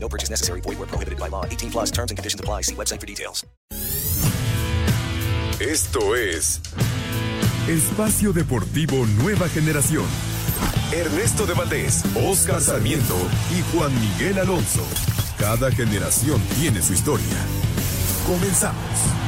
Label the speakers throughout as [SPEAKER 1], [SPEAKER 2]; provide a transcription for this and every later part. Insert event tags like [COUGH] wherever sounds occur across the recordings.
[SPEAKER 1] No purchase necessary. Void where prohibited by law. 18 plus terms and conditions apply. See website for details.
[SPEAKER 2] Esto es Espacio Deportivo Nueva Generación. Ernesto de Valdés, Oscar Sarmiento y Juan Miguel Alonso. Cada generación tiene su historia. Comenzamos.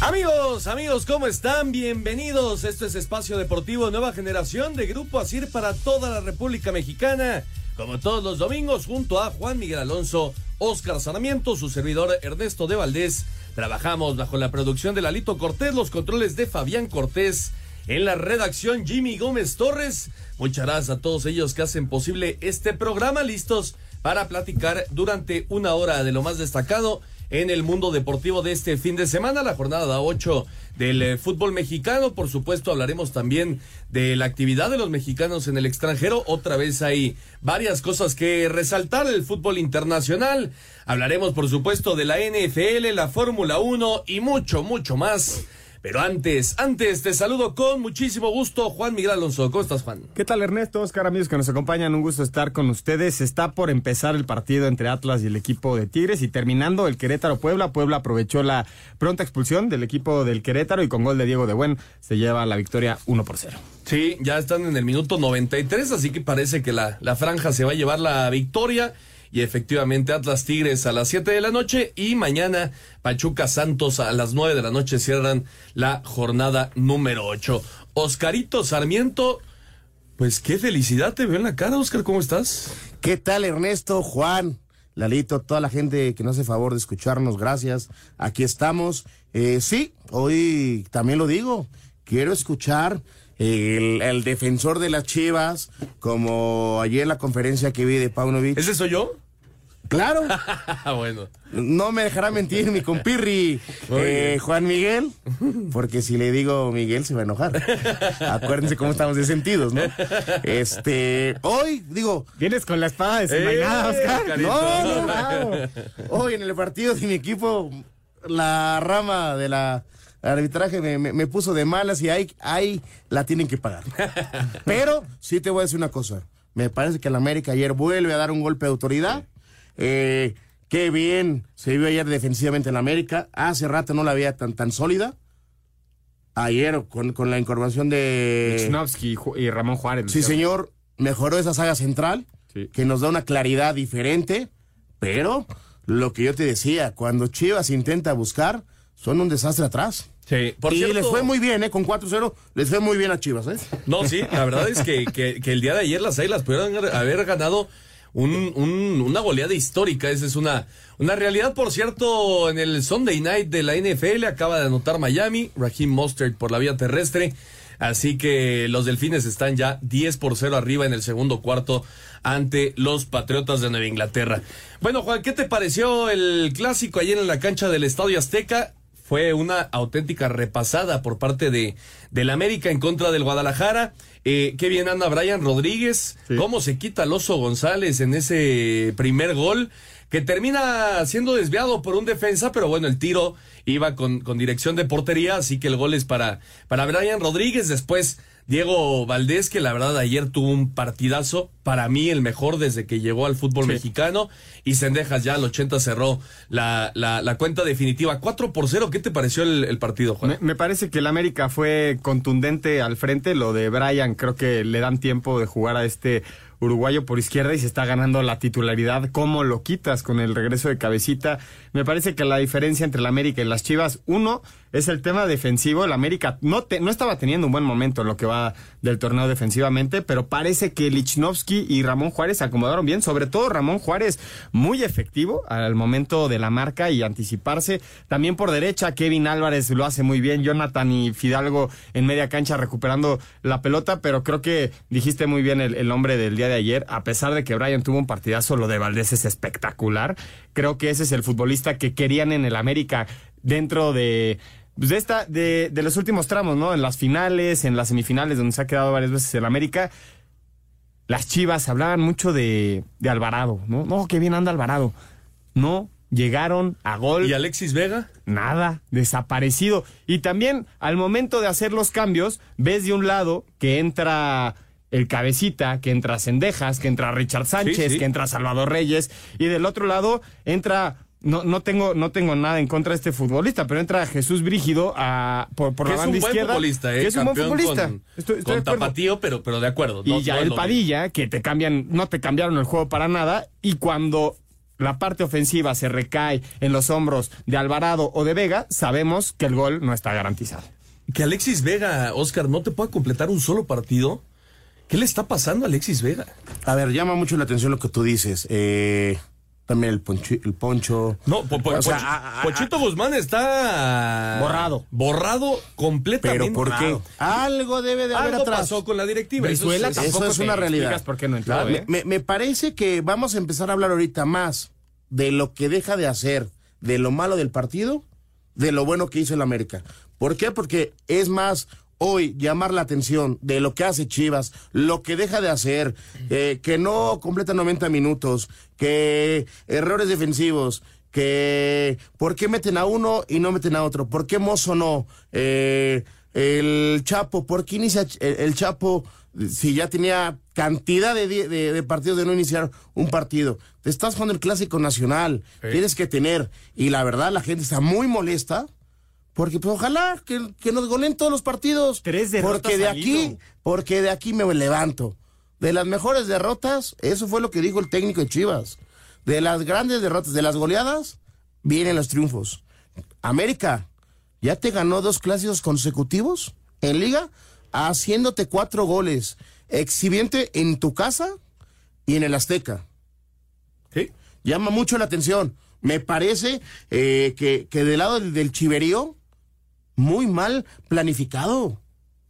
[SPEAKER 3] Amigos, amigos, ¿cómo están? Bienvenidos. Esto es Espacio Deportivo Nueva Generación de Grupo Asir para toda la República Mexicana. Como todos los domingos, junto a Juan Miguel Alonso, Oscar Sarmiento, su servidor Ernesto de Valdés. Trabajamos bajo la producción de Lalito Cortés, los controles de Fabián Cortés. En la redacción Jimmy Gómez Torres. Muchas gracias a todos ellos que hacen posible este programa. Listos para platicar durante una hora de lo más destacado en el mundo deportivo de este fin de semana, la jornada 8 del eh, fútbol mexicano. Por supuesto, hablaremos también de la actividad de los mexicanos en el extranjero. Otra vez hay varias cosas que resaltar el fútbol internacional. Hablaremos, por supuesto, de la NFL, la Fórmula 1 y mucho, mucho más. Pero antes, antes te saludo con muchísimo gusto, Juan Miguel Alonso. ¿Cómo estás, Juan?
[SPEAKER 4] ¿Qué tal, Ernesto? Oscar, amigos que nos acompañan, un gusto estar con ustedes. Está por empezar el partido entre Atlas y el equipo de Tigres y terminando el Querétaro-Puebla. Puebla aprovechó la pronta expulsión del equipo del Querétaro y con gol de Diego de Buen se lleva la victoria 1 por 0.
[SPEAKER 3] Sí, ya están en el minuto 93, así que parece que la, la franja se va a llevar la victoria y efectivamente Atlas Tigres a las 7 de la noche y mañana Pachuca Santos a las 9 de la noche cierran la jornada número 8. Oscarito Sarmiento, pues qué felicidad te veo en la cara, Oscar, ¿cómo estás?
[SPEAKER 5] ¿Qué tal Ernesto, Juan, Lalito, toda la gente que nos hace favor de escucharnos, gracias. Aquí estamos. Eh, sí, hoy también lo digo, quiero escuchar el, el, defensor de las Chivas, como ayer en la conferencia que vi de Paunovic.
[SPEAKER 3] ¿Ese soy yo?
[SPEAKER 5] Claro. [LAUGHS]
[SPEAKER 3] bueno.
[SPEAKER 5] No me dejará mentir mi compirri [LAUGHS] eh, Juan Miguel, porque si le digo Miguel se va a enojar. [LAUGHS] Acuérdense cómo estamos de sentidos, ¿no? Este, hoy, digo.
[SPEAKER 4] ¿Vienes con la espada desenvainada, eh, Oscar?
[SPEAKER 5] No, no, no. Hoy en el partido de mi equipo, la rama de la arbitraje me, me, me, puso de malas y ahí, ahí la tienen que pagar. Pero sí te voy a decir una cosa. Me parece que el América ayer vuelve a dar un golpe de autoridad. Eh, qué bien se vio ayer defensivamente en América. Hace rato no la veía tan, tan sólida. Ayer con, con la incorporación de...
[SPEAKER 4] Lichnowsky y Ramón Juárez.
[SPEAKER 5] Sí, señor. Mejoró esa saga central, sí. que nos da una claridad diferente. Pero lo que yo te decía, cuando Chivas intenta buscar, son un desastre atrás.
[SPEAKER 3] Sí, por
[SPEAKER 5] y
[SPEAKER 3] cierto,
[SPEAKER 5] les fue muy bien, ¿eh? Con 4-0, les fue muy bien a Chivas, ¿eh?
[SPEAKER 3] No, sí, la verdad es que, que, que el día de ayer las Águilas pudieron haber ganado un, un, una goleada histórica. Esa es una, una realidad. Por cierto, en el Sunday Night de la NFL acaba de anotar Miami, Raheem Mostert por la vía terrestre. Así que los delfines están ya 10 por 0 arriba en el segundo cuarto ante los Patriotas de Nueva Inglaterra. Bueno, Juan, ¿qué te pareció el clásico ayer en la cancha del Estadio Azteca? Fue una auténtica repasada por parte de del América en contra del Guadalajara. Eh, qué bien anda Brian Rodríguez. Sí. Cómo se quita el oso González en ese primer gol que termina siendo desviado por un defensa, pero bueno, el tiro iba con, con dirección de portería, así que el gol es para, para Brian Rodríguez. Después Diego Valdés, que la verdad ayer tuvo un partidazo, para mí el mejor desde que llegó al fútbol sí. mexicano. Y Sendejas ya al 80 cerró la, la, la, cuenta definitiva. 4 por 0, ¿qué te pareció el, el partido, Juan?
[SPEAKER 4] Me, me, parece que el América fue contundente al frente. Lo de Brian, creo que le dan tiempo de jugar a este uruguayo por izquierda y se está ganando la titularidad. ¿Cómo lo quitas con el regreso de cabecita? Me parece que la diferencia entre el América y las Chivas. Uno es el tema defensivo. El América no, te, no estaba teniendo un buen momento en lo que va del torneo defensivamente, pero parece que Lichnowsky y Ramón Juárez se acomodaron bien. Sobre todo Ramón Juárez, muy efectivo al momento de la marca y anticiparse. También por derecha, Kevin Álvarez lo hace muy bien. Jonathan y Fidalgo en media cancha recuperando la pelota, pero creo que dijiste muy bien el, el nombre del día de ayer. A pesar de que Brian tuvo un partidazo, lo de Valdés es espectacular. Creo que ese es el futbolista que querían en el América dentro de pues, de esta de, de, los últimos tramos, ¿no? En las finales, en las semifinales donde se ha quedado varias veces el América. Las Chivas hablaban mucho de, de Alvarado, ¿no? No, qué bien anda Alvarado. No, llegaron a gol.
[SPEAKER 3] ¿Y Alexis Vega?
[SPEAKER 4] Nada, desaparecido. Y también al momento de hacer los cambios, ves de un lado que entra el cabecita, que entra Cendejas, que entra Richard Sánchez, sí, sí. que entra Salvador Reyes, y del otro lado entra no, no tengo, no tengo nada en contra de este futbolista, pero entra Jesús Brígido a, por, por la banda
[SPEAKER 3] es un
[SPEAKER 4] izquierda.
[SPEAKER 3] Buen futbolista, ¿eh?
[SPEAKER 4] Que es un buen futbolista.
[SPEAKER 3] Con, estoy, estoy con tapatío, pero, pero de acuerdo.
[SPEAKER 4] Y ya no el Padilla, que te cambian, no te cambiaron el juego para nada, y cuando la parte ofensiva se recae en los hombros de Alvarado o de Vega, sabemos que el gol no está garantizado.
[SPEAKER 3] Que Alexis Vega, Oscar, no te pueda completar un solo partido. ¿Qué le está pasando a Alexis Vega?
[SPEAKER 5] A ver, llama mucho la atención lo que tú dices. Eh, también el, ponchi, el poncho.
[SPEAKER 3] No, po, po,
[SPEAKER 5] O sea,
[SPEAKER 3] Poch-
[SPEAKER 5] a- a-
[SPEAKER 3] Pochito Guzmán está
[SPEAKER 4] Borrado.
[SPEAKER 3] Borrado completamente.
[SPEAKER 5] Pero ¿por qué? Algo debe de haber
[SPEAKER 3] Algo
[SPEAKER 5] atrás.
[SPEAKER 3] pasó con la directiva. Eso
[SPEAKER 5] eso
[SPEAKER 4] tampoco
[SPEAKER 5] es
[SPEAKER 4] te
[SPEAKER 5] una realidad.
[SPEAKER 4] por qué no entró,
[SPEAKER 5] Claro,
[SPEAKER 4] ¿eh?
[SPEAKER 5] me, me parece que vamos a empezar a hablar ahorita más de lo que deja de hacer, de lo malo del partido, de lo bueno que hizo el América. ¿Por qué? Porque es más hoy llamar la atención de lo que hace Chivas, lo que deja de hacer, eh, que no completa 90 minutos, que errores defensivos, que por qué meten a uno y no meten a otro, por qué Mozo no, eh, el Chapo, por qué inicia el, el Chapo si ya tenía cantidad de, de- de partidos de no iniciar un partido. Te estás jugando el clásico nacional, tienes que tener, y la verdad la gente está muy molesta. Porque pues ojalá que, que nos goleen todos los partidos.
[SPEAKER 4] Tres derrotas
[SPEAKER 5] Porque de aquí, porque de aquí me levanto. De las mejores derrotas, eso fue lo que dijo el técnico de Chivas. De las grandes derrotas, de las goleadas, vienen los triunfos. América, ya te ganó dos clásicos consecutivos en liga, haciéndote cuatro goles. Exhibiente en tu casa y en el Azteca
[SPEAKER 3] Sí.
[SPEAKER 5] llama mucho la atención. Me parece eh, que, que del lado del, del chiverío, muy mal planificado.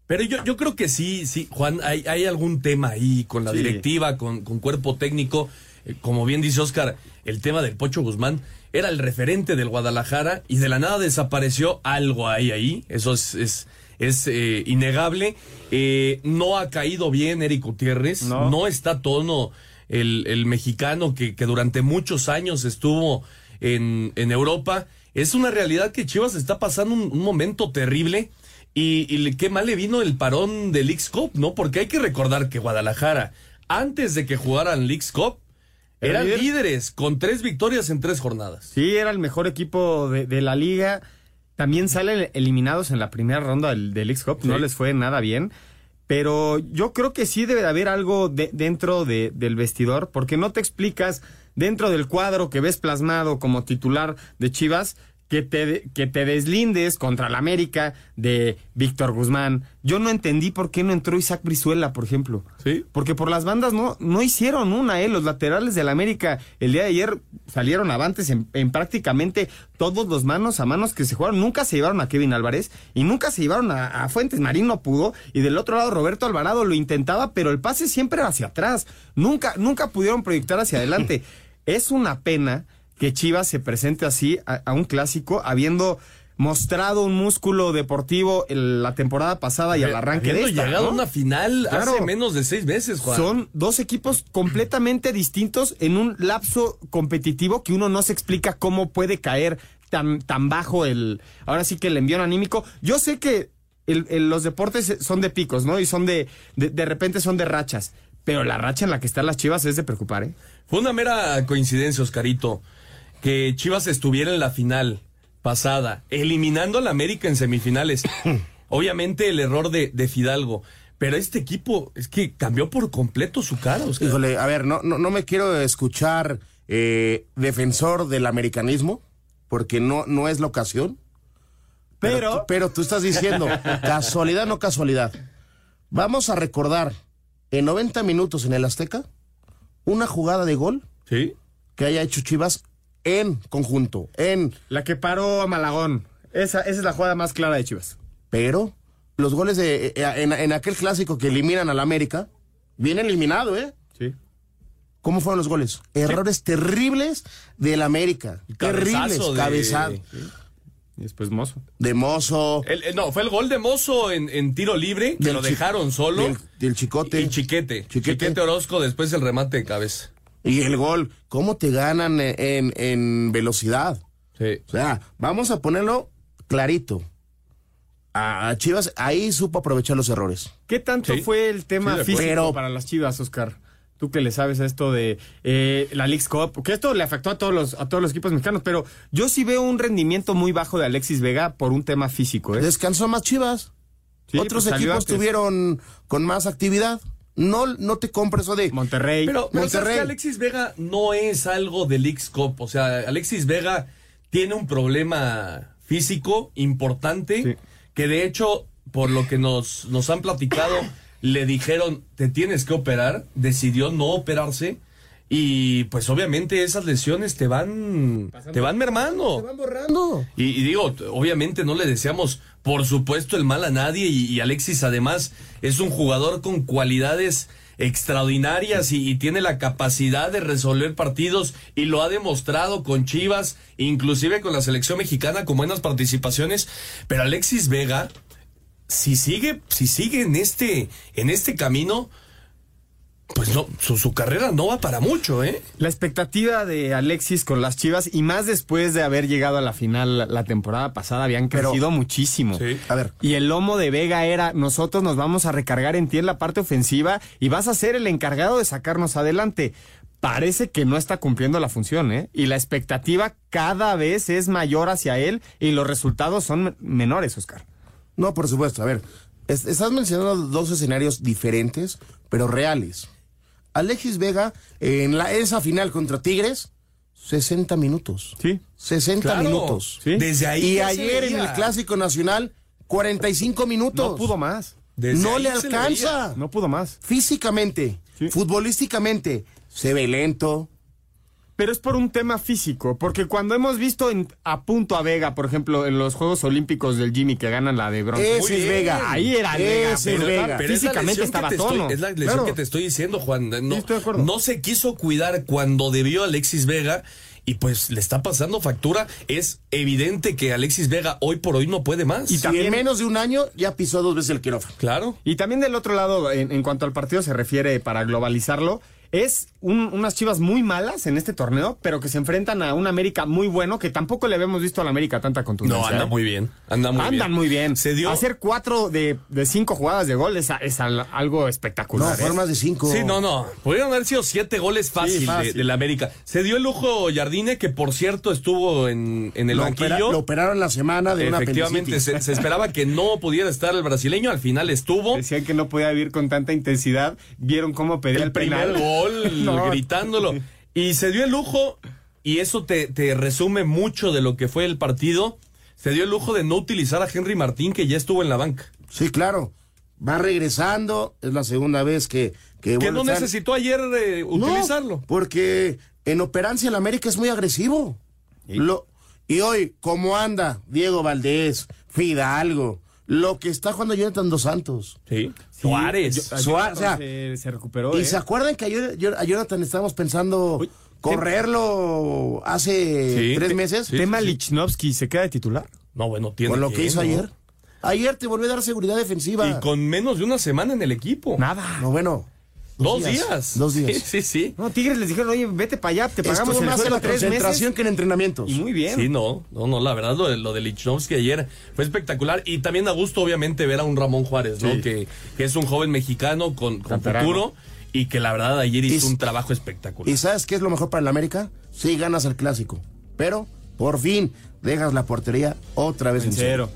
[SPEAKER 3] Pero yo, yo creo que sí, sí, Juan, hay, hay algún tema ahí con la
[SPEAKER 4] Sí.
[SPEAKER 3] directiva, con, con cuerpo técnico. Eh, como bien dice Oscar, el tema del Pocho Guzmán era el referente del Guadalajara y de la nada desapareció algo ahí, ahí. Eso es, es, es eh, innegable. Eh, no ha caído bien Eric Gutiérrez,
[SPEAKER 4] No.
[SPEAKER 3] no, está a tono el, el mexicano que, que durante muchos años estuvo en, en Europa. Es una realidad que Chivas está pasando un, un momento terrible. Y, qué mal le vino el parón del Leagues Cup, ¿no? Porque hay que recordar que Guadalajara, antes de que jugaran Leagues Cup,
[SPEAKER 4] ¿Era
[SPEAKER 3] eran
[SPEAKER 4] líder?
[SPEAKER 3] líderes con tres victorias en tres jornadas.
[SPEAKER 4] Sí, era el mejor equipo de, de la liga. También salen eliminados en la primera ronda del, del. No
[SPEAKER 3] Sí.
[SPEAKER 4] les fue nada bien. Pero yo creo que sí debe de haber algo de- dentro de- del vestidor, porque no te explicas dentro del cuadro que ves plasmado como titular de Chivas que te, que te deslindes contra la América de Víctor Guzmán. Yo no entendí por qué no entró Isaac Brizuela, por ejemplo.
[SPEAKER 3] Sí.
[SPEAKER 4] Porque por las bandas no, no hicieron una, ¿eh? Los laterales del América el día de ayer salieron avantes en, en prácticamente todos los manos a manos que se jugaron. Nunca se llevaron a Kevin Álvarez y nunca se llevaron a, a Fuentes. Marín no pudo. Y del otro lado Roberto Alvarado lo intentaba, pero el pase siempre era hacia atrás. Nunca, nunca pudieron proyectar hacia adelante. [LAUGHS] es una pena que Chivas se presente así a, a un clásico habiendo mostrado un músculo deportivo en la temporada pasada y al arranque de esta,
[SPEAKER 3] llegado
[SPEAKER 4] ¿no?
[SPEAKER 3] a una final
[SPEAKER 4] Claro.
[SPEAKER 3] hace menos de seis meses, Juan.
[SPEAKER 4] Son dos equipos completamente distintos en un lapso competitivo que uno no se explica cómo puede caer tan, tan bajo el. Ahora sí que el envío anímico. Yo sé que el- el- los deportes son de picos, ¿no? Y son de, de. De repente son de rachas. Pero la racha en la que están las chivas es de preocupar, ¿eh?
[SPEAKER 3] Fue una mera coincidencia, Oscarito, que Chivas estuviera en la final pasada, eliminando al América en semifinales. [CLEARS THROAT] Obviamente el error de, de Fidalgo. Pero este equipo es que cambió por completo su cara, Oscar.
[SPEAKER 5] Híjole, a ver, no, no, no me quiero escuchar eh, defensor del americanismo, porque no, no es la ocasión.
[SPEAKER 4] Pero-
[SPEAKER 5] tú- pero tú estás diciendo, [LAUGHS] casualidad, no casualidad. Vamos a recordar en 90 minutos en el Azteca una jugada de gol
[SPEAKER 3] Sí.
[SPEAKER 5] que haya hecho Chivas en conjunto, en
[SPEAKER 4] La que paró a Malagón. Esa, esa es la jugada más clara de Chivas.
[SPEAKER 5] pero los goles de eh, en, en aquel clásico que eliminan al América, bien eliminado, ¿eh?
[SPEAKER 4] Sí.
[SPEAKER 5] ¿Cómo fueron los goles? Errores terribles del América. Terribles.
[SPEAKER 3] De-
[SPEAKER 5] Cabezado.
[SPEAKER 4] Y después Mozo.
[SPEAKER 5] De Mozo.
[SPEAKER 3] El- el- no, fue el gol de Mozo en, en tiro libre, que
[SPEAKER 5] Del
[SPEAKER 3] lo dejaron solo.
[SPEAKER 5] Del, del Chicote.
[SPEAKER 3] y Chiquete.
[SPEAKER 5] Chiquete.
[SPEAKER 3] Chiquete. Orozco, después el remate de cabeza.
[SPEAKER 5] Y el gol. ¿Cómo te ganan en, en- en velocidad?
[SPEAKER 3] Sí.
[SPEAKER 5] O sea, vamos a ponerlo clarito. A Chivas ahí supo aprovechar los errores.
[SPEAKER 4] ¿Qué tanto
[SPEAKER 3] Sí.
[SPEAKER 4] fue el tema
[SPEAKER 3] Sí,
[SPEAKER 4] físico para las Chivas, Oscar? Tú que le sabes a esto de eh, la League's Cup, que esto le afectó a todos los a todos los equipos mexicanos, pero yo sí veo un rendimiento muy bajo de Alexis Vega por un tema físico, ¿eh?
[SPEAKER 5] Descansó más Chivas.
[SPEAKER 4] Sí,
[SPEAKER 5] Otros
[SPEAKER 4] pues
[SPEAKER 5] equipos
[SPEAKER 4] antes.
[SPEAKER 5] tuvieron con más actividad. No, no te compres eso de.
[SPEAKER 4] Monterrey.
[SPEAKER 3] Pero, pero ¿sabes
[SPEAKER 5] Monterrey.
[SPEAKER 3] que Alexis Vega no es algo del X Cup. O sea, Alexis Vega tiene un problema físico importante
[SPEAKER 4] Sí.
[SPEAKER 3] que de hecho, por lo que nos, nos han platicado, le dijeron, te tienes que operar, decidió no operarse y pues obviamente esas lesiones te van, te van mermando.
[SPEAKER 5] Se van borrando.
[SPEAKER 3] Y, y digo, obviamente no le deseamos, por supuesto, el mal a nadie. Y, y Alexis, además, es un jugador con cualidades extraordinarias y, y tiene la capacidad de resolver partidos y lo ha demostrado con Chivas, inclusive con la selección mexicana con buenas participaciones. Pero Alexis Vega, si sigue, si sigue en este, en este camino, pues no, su, su carrera no va para mucho, ¿eh?
[SPEAKER 4] La expectativa de Alexis con las Chivas y más después de haber llegado a la final la, la temporada pasada habían
[SPEAKER 5] Pero-
[SPEAKER 4] crecido muchísimo.
[SPEAKER 3] Sí.
[SPEAKER 5] A ver,
[SPEAKER 4] Y el lomo de Vega era, nosotros nos vamos a recargar en ti en la parte ofensiva y vas a ser el encargado de sacarnos adelante. Parece que no está cumpliendo la función, ¿eh? Y la expectativa cada vez es mayor hacia él y los resultados son men- menores, Oscar.
[SPEAKER 5] No, por supuesto. A ver, es- estás mencionando dos escenarios diferentes, pero reales. Alexis Vega, en la, esa final contra Tigres, 60 minutos.
[SPEAKER 4] Sí.
[SPEAKER 5] 60
[SPEAKER 3] Claro.
[SPEAKER 5] minutos.
[SPEAKER 4] Sí.
[SPEAKER 3] Desde ahí.
[SPEAKER 5] Y ayer en el Clásico Nacional, 45 minutos.
[SPEAKER 4] No pudo más.
[SPEAKER 3] Desde
[SPEAKER 5] no
[SPEAKER 3] ahí
[SPEAKER 5] le alcanza.
[SPEAKER 4] No pudo más.
[SPEAKER 5] Físicamente,
[SPEAKER 4] Sí.
[SPEAKER 5] futbolísticamente, se ve lento.
[SPEAKER 4] Pero es por un tema físico, porque cuando hemos visto en- a punto a Vega, por ejemplo, en los Juegos Olímpicos del Jimmy que ganan la de bronce.
[SPEAKER 5] Ese es
[SPEAKER 3] bien.
[SPEAKER 5] Vega.
[SPEAKER 4] Ahí era Vega,
[SPEAKER 5] es
[SPEAKER 4] pero-
[SPEAKER 5] Vega.
[SPEAKER 3] Pero es la
[SPEAKER 4] Físicamente
[SPEAKER 3] lesión
[SPEAKER 4] estaba tono.
[SPEAKER 3] estoy- es la lesión
[SPEAKER 5] Claro.
[SPEAKER 3] que te estoy diciendo, Juan. No,
[SPEAKER 4] Sí, estoy de acuerdo.
[SPEAKER 3] no se quiso cuidar cuando debió Alexis Vega y pues le está pasando factura. Es evidente que Alexis Vega hoy por hoy no puede más.
[SPEAKER 4] Y
[SPEAKER 5] Y
[SPEAKER 4] también-
[SPEAKER 5] en menos de un año ya pisó dos veces el quirófano.
[SPEAKER 3] claro.
[SPEAKER 4] Y también del otro lado, en, en cuanto al partido se refiere para globalizarlo, es un- unas chivas muy malas en este torneo, pero que se enfrentan a un América muy bueno, que tampoco le habíamos visto a la América tanta contundencia.
[SPEAKER 3] No, anda
[SPEAKER 4] ¿eh?
[SPEAKER 3] muy bien. Anda muy bien.
[SPEAKER 4] Andan muy bien.
[SPEAKER 3] Se dio.
[SPEAKER 4] Hacer cuatro de, de cinco jugadas de gol es, es al- algo
[SPEAKER 5] No,
[SPEAKER 4] espectacular. ¿eh?
[SPEAKER 5] fueron más de cinco.
[SPEAKER 3] Sí, no, no. Pudieron haber sido siete goles fácil,
[SPEAKER 5] Sí, fácil.
[SPEAKER 3] De, de la América. Se dio el lujo Jardine, que por cierto estuvo en, en el
[SPEAKER 5] Lo,
[SPEAKER 3] banquillo.
[SPEAKER 5] opera- lo operaron la semana de una
[SPEAKER 3] Efectivamente, se, se esperaba que no pudiera estar el brasileño. Al final estuvo.
[SPEAKER 4] Decían que no podía vivir con tanta intensidad. Vieron cómo pedía el,
[SPEAKER 3] el primer
[SPEAKER 4] penal.
[SPEAKER 3] gol, [LAUGHS]
[SPEAKER 4] No. [LAUGHS]
[SPEAKER 3] gritándolo. Y se dio el lujo, y eso te, te resume mucho de lo que fue el partido. Se dio el lujo de no utilizar a Henry Martín, que ya estuvo en la banca.
[SPEAKER 5] Sí, claro. Va regresando. Es la segunda vez que. Que,
[SPEAKER 3] no necesitó ayer eh,
[SPEAKER 5] No,
[SPEAKER 3] utilizarlo.
[SPEAKER 5] porque en Operancia el América es muy agresivo. Lo, y hoy, como anda Diego Valdés, Fidalgo, lo que está jugando Jonathan Dos Santos.
[SPEAKER 3] Sí.
[SPEAKER 4] Sí,
[SPEAKER 3] Suárez.
[SPEAKER 4] yo-
[SPEAKER 5] Suárez, o sea,
[SPEAKER 4] se, se recuperó.
[SPEAKER 5] ¿Y
[SPEAKER 4] ¿eh?
[SPEAKER 5] se acuerdan que a a Jonathan estábamos pensando
[SPEAKER 4] Uy,
[SPEAKER 5] correrlo hace
[SPEAKER 3] Sí,
[SPEAKER 5] tres
[SPEAKER 3] te-
[SPEAKER 5] meses?
[SPEAKER 3] sí.
[SPEAKER 4] Tema Lichnowsky, ¿se queda de titular?
[SPEAKER 3] No, bueno, tiene
[SPEAKER 5] Con lo que hizo
[SPEAKER 3] ¿no?
[SPEAKER 5] ayer. Ayer te volvió a dar seguridad defensiva.
[SPEAKER 3] Y con menos de una semana en el equipo.
[SPEAKER 4] Nada.
[SPEAKER 5] No, bueno.
[SPEAKER 3] Dos días.
[SPEAKER 5] Dos días.
[SPEAKER 3] Sí, sí, sí.
[SPEAKER 4] No, Tigres les dijeron, oye, vete para allá, te pagamos
[SPEAKER 5] más en la
[SPEAKER 4] tres
[SPEAKER 5] concentración
[SPEAKER 4] meses.
[SPEAKER 5] que en entrenamientos.
[SPEAKER 4] Y muy bien.
[SPEAKER 3] Sí, no, no, no, la verdad lo de, lo de Lichnowsky ayer fue espectacular y también a gusto obviamente ver a un Ramón Juárez, ¿no?
[SPEAKER 4] Sí.
[SPEAKER 3] Que, que es un joven mexicano con, con futuro y que la verdad ayer hizo
[SPEAKER 5] Y-
[SPEAKER 3] un trabajo espectacular.
[SPEAKER 5] ¿Y sabes qué es lo mejor para el América? Sí, ganas el clásico. Pero, por fin, dejas la portería otra vez en,
[SPEAKER 4] En
[SPEAKER 5] cero.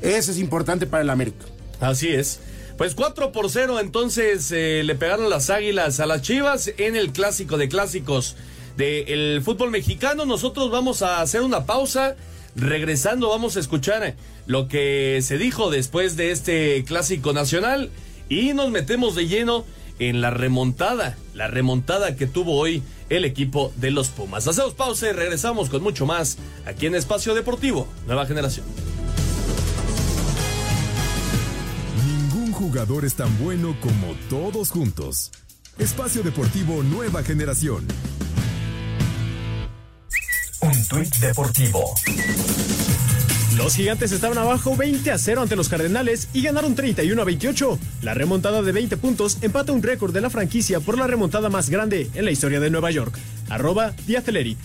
[SPEAKER 4] cero.
[SPEAKER 5] Eso es importante para el América.
[SPEAKER 3] Así es. Pues 4 por 0, entonces eh, le pegaron las águilas a las Chivas en el clásico de clásicos del fútbol mexicano. Nosotros vamos a hacer una pausa. Regresando, vamos a escuchar lo que se dijo después de este clásico nacional y nos metemos de lleno en la remontada, la remontada que tuvo hoy el equipo de los Pumas. Hacemos pausa y regresamos con mucho más aquí en Espacio Deportivo, Nueva Generación.
[SPEAKER 2] Jugador es tan bueno como todos juntos. Espacio Deportivo Nueva Generación.
[SPEAKER 6] Un tuit deportivo.
[SPEAKER 7] Los gigantes estaban abajo 20 a 0 ante los Cardenales y ganaron 31 a 28. La remontada de 20 puntos empata un récord de la franquicia por la remontada más grande en la historia de Nueva York. Arroba Diaceleri.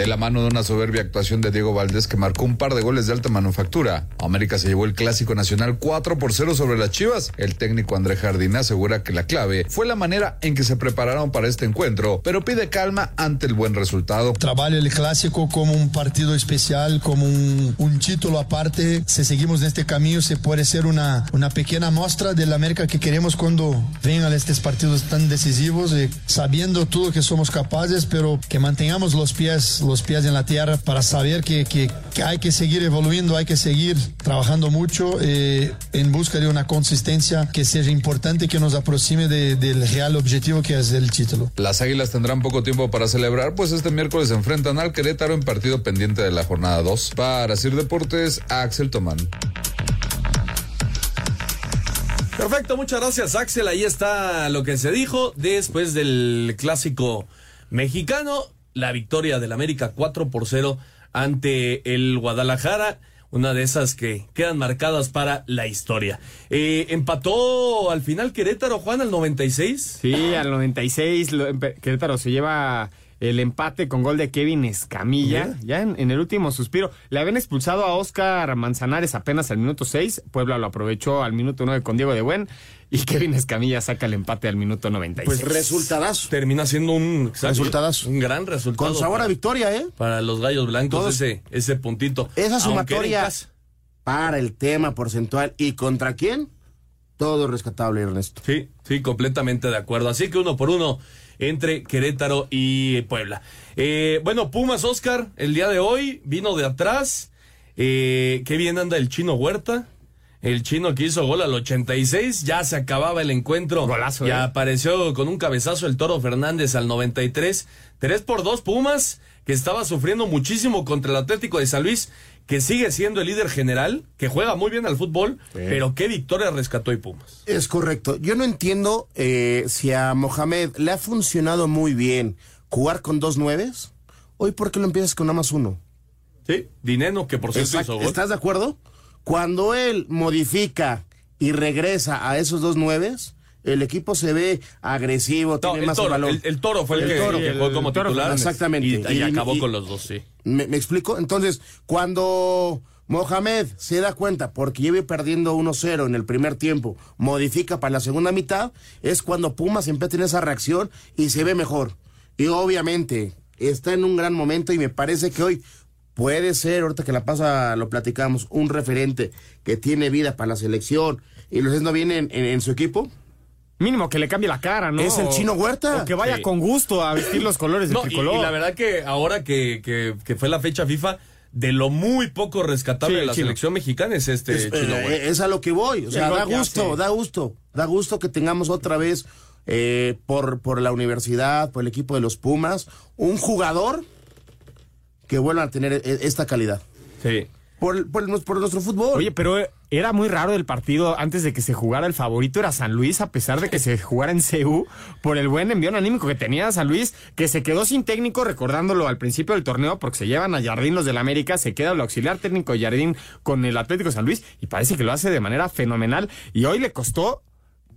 [SPEAKER 8] De la mano de una soberbia actuación de Diego Valdés que marcó un par de goles de alta manufactura, América se llevó el clásico nacional 4 por 0 sobre las Chivas. El técnico André Jardín asegura que la clave fue la manera en que se prepararon para este encuentro, pero pide calma ante el buen resultado.
[SPEAKER 9] Trabaja el clásico como un partido especial, como un, un título aparte. Si seguimos en este camino, se puede ser una, una pequeña muestra de la América que queremos cuando vengan estos partidos tan decisivos, eh, sabiendo todo que somos capaces, pero que mantengamos los pies los pies en la tierra para saber que, que, que hay que seguir evolucionando, hay que seguir trabajando mucho eh, en busca de una consistencia que sea importante que nos aproxime de, del real objetivo que es el título.
[SPEAKER 8] Las Águilas tendrán poco tiempo para celebrar, pues este miércoles se enfrentan al Querétaro en partido pendiente de la jornada 2. Para Sir Deportes, Axel Tomán.
[SPEAKER 3] Perfecto, muchas gracias Axel. Ahí está lo que se dijo después del clásico mexicano la victoria del América 4 por 0 ante el Guadalajara. Una de esas que quedan marcadas para la historia. Eh, empató al final Querétaro, Juan, al 96.
[SPEAKER 4] Sí, al 96. Lo, Querétaro se lleva el empate con gol de Kevin Escamilla, ya en, en, el último suspiro. Le habían expulsado a Oscar Manzanares apenas al minuto 6. Puebla lo aprovechó al minuto 9 con Diego de Buen. [LAUGHS] Y Kevin Escamilla saca el empate al minuto 96.
[SPEAKER 5] Pues resultadazo.
[SPEAKER 3] Termina siendo un
[SPEAKER 5] resultadazo.
[SPEAKER 3] Un gran resultado.
[SPEAKER 5] Con sabor a victoria, ¿eh?
[SPEAKER 3] Para los gallos blancos, Todos, ese, ese puntito.
[SPEAKER 5] Esa sumatoria para el tema porcentual. ¿Y contra quién? Todo rescatable, Ernesto.
[SPEAKER 3] Sí, sí, completamente de acuerdo. Así que uno por uno entre Querétaro y Puebla. Eh, bueno, Pumas Oscar, el día de hoy vino de atrás. Eh, qué bien anda el chino Huerta. El chino que hizo gol al 86, ya se acababa el encuentro.
[SPEAKER 4] Golazo,
[SPEAKER 3] ya
[SPEAKER 4] eh.
[SPEAKER 3] apareció con un cabezazo el Toro Fernández al 93. 3 por 2 Pumas, que estaba sufriendo muchísimo contra el Atlético de San Luis, que sigue siendo el líder general, que juega muy bien al fútbol, sí. pero qué victoria rescató y Pumas.
[SPEAKER 5] Es correcto. Yo no entiendo eh, si a Mohamed le ha funcionado muy bien jugar con dos nueves. Hoy, ¿por qué lo empiezas con nada más uno?
[SPEAKER 3] Sí, Dineno, que por cierto hizo gol.
[SPEAKER 5] ¿Estás de acuerdo? Cuando él modifica y regresa a esos dos nueves, el equipo se ve agresivo,
[SPEAKER 3] no,
[SPEAKER 5] tiene
[SPEAKER 3] el
[SPEAKER 5] más
[SPEAKER 3] toro,
[SPEAKER 5] valor.
[SPEAKER 3] El, el, toro fue el, el que,
[SPEAKER 5] toro,
[SPEAKER 3] que fue como titular.
[SPEAKER 5] Exactamente.
[SPEAKER 3] Y, y acabó y, con los dos, sí.
[SPEAKER 5] ¿Me, ¿Me, explico? Entonces, cuando Mohamed se da cuenta, porque lleve perdiendo 1-0 en el primer tiempo, modifica para la segunda mitad, es cuando Pumas empieza a tener esa reacción y se ve mejor. Y obviamente está en un gran momento y me parece que hoy puede ser, ahorita que la pasa lo platicamos, un referente que tiene vida para la selección y lo no viene en, en, en, su equipo.
[SPEAKER 4] Mínimo que le cambie la cara, ¿no?
[SPEAKER 5] Es el chino Huerta.
[SPEAKER 4] O que vaya sí. con gusto a vestir los colores del
[SPEAKER 3] no,
[SPEAKER 4] tricolor.
[SPEAKER 3] Y, y, la verdad que ahora que, que, que, fue la fecha FIFA, de lo muy poco rescatable sí, de la chino. selección mexicana es este
[SPEAKER 5] es,
[SPEAKER 3] chino
[SPEAKER 5] eh, Huerta. Es a lo que voy. O sea, da gusto, da gusto. Da gusto que tengamos otra vez eh, por, por la universidad, por el equipo de los Pumas, un jugador que vuelvan a tener esta calidad.
[SPEAKER 3] Sí.
[SPEAKER 5] Por, por, por, nuestro fútbol.
[SPEAKER 4] Oye, pero era muy raro el partido antes de que se jugara el favorito era San Luis, a pesar de que se [LAUGHS] jugara en CU, por el buen envío anímico que tenía San Luis, que se quedó sin técnico, recordándolo al principio del torneo, porque se llevan a Jardín los del América, se queda el auxiliar técnico de Jardín con el Atlético San Luis, y parece que lo hace de manera fenomenal, y hoy le costó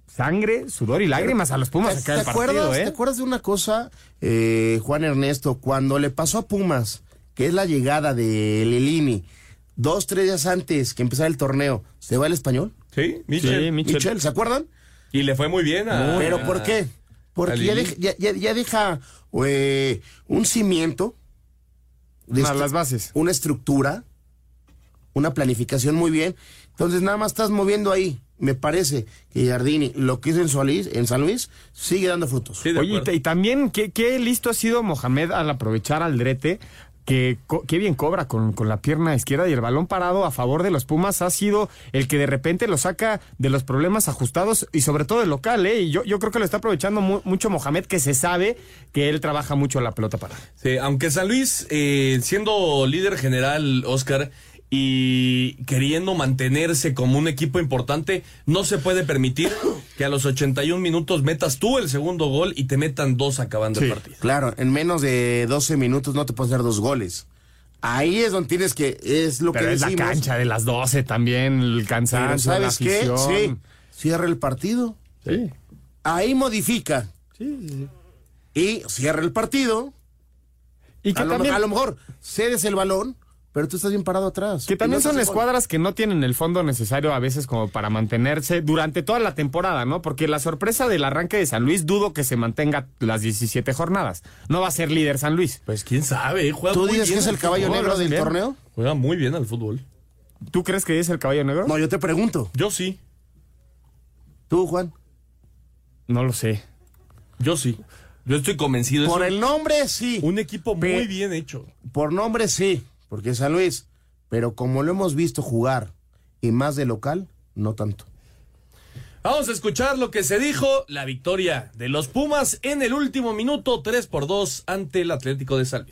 [SPEAKER 4] sangre, sudor y lágrimas a los Pumas acá
[SPEAKER 5] ¿Te,
[SPEAKER 4] el
[SPEAKER 5] acuerdas,
[SPEAKER 4] partido, ¿eh?
[SPEAKER 5] ¿Te acuerdas de una cosa, eh, Juan Ernesto, cuando le pasó a Pumas, que es la llegada de Lelini, dos, tres días antes que empezara el torneo, ¿se va el español?
[SPEAKER 3] Sí, Michel.
[SPEAKER 4] Sí, Michel.
[SPEAKER 5] Michel, ¿se acuerdan?
[SPEAKER 3] Y le fue muy bien a...
[SPEAKER 5] ¿Pero por qué? Porque ya deja, ya, deja eh, un cimiento.
[SPEAKER 4] De las bases.
[SPEAKER 5] Una estructura una planificación muy bien. Entonces nada más estás moviendo ahí. Me parece que Jardini, lo que hizo en San Luis, en San Luis sigue dando frutos.
[SPEAKER 4] Oye, y, y también, ¿qué, qué listo ha sido Mohamed al aprovechar al Drete? Que qué bien cobra con, con la pierna izquierda y el balón parado a favor de los Pumas ha sido el que de repente lo saca de los problemas ajustados y sobre todo el local, ¿eh? Y yo, yo creo que lo está aprovechando mu- mucho Mohamed, que se sabe que él trabaja mucho la pelota parada.
[SPEAKER 3] Sí, aunque San Luis, eh, siendo líder general, Oscar, y queriendo mantenerse como un equipo importante, no se puede permitir que a los 81 minutos metas tú el segundo gol y te metan dos acabando el partido.
[SPEAKER 5] Claro, en menos de 12 minutos no te puedes hacer dos goles. Ahí es donde tienes que, es lo
[SPEAKER 4] Pero
[SPEAKER 5] que
[SPEAKER 4] es la cancha de las 12 también, el
[SPEAKER 5] Pero
[SPEAKER 4] cansancio, la
[SPEAKER 5] ¿sabes qué?
[SPEAKER 4] afición.
[SPEAKER 5] Sí, cierra el partido.
[SPEAKER 4] Sí.
[SPEAKER 5] Ahí modifica. Y cierra el partido.
[SPEAKER 4] Y que
[SPEAKER 5] a, lo,
[SPEAKER 4] también-
[SPEAKER 5] a lo mejor cedes el balón, pero tú estás bien parado atrás.
[SPEAKER 4] Que también
[SPEAKER 5] no
[SPEAKER 4] son escuadras que no tienen el fondo necesario a veces como para mantenerse durante toda la temporada, ¿no? Porque la sorpresa del arranque de San Luis dudo que se mantenga las 17 jornadas. No va a ser líder San Luis.
[SPEAKER 3] Pues quién sabe, juega
[SPEAKER 5] ¿Tú
[SPEAKER 3] muy
[SPEAKER 5] dices que
[SPEAKER 3] bien
[SPEAKER 5] es el caballo
[SPEAKER 3] fútbol,
[SPEAKER 5] negro del
[SPEAKER 4] bien.
[SPEAKER 5] torneo?
[SPEAKER 3] Juega muy bien al fútbol.
[SPEAKER 4] ¿Tú crees que es el caballo negro?
[SPEAKER 5] No, yo te pregunto.
[SPEAKER 3] Yo sí,
[SPEAKER 5] ¿Tú, Juan?
[SPEAKER 4] No lo sé.
[SPEAKER 3] yo sí. Yo estoy convencido.
[SPEAKER 5] Por
[SPEAKER 3] es un-
[SPEAKER 5] el nombre, sí.
[SPEAKER 3] un equipo
[SPEAKER 5] Pe-
[SPEAKER 3] muy bien hecho.
[SPEAKER 5] Por nombre, sí. Porque es San Luis. Pero como lo hemos visto jugar y más de local, no tanto.
[SPEAKER 3] Vamos a escuchar lo que se dijo. La victoria de los Pumas en el último minuto, 3 por 2 ante el Atlético de San.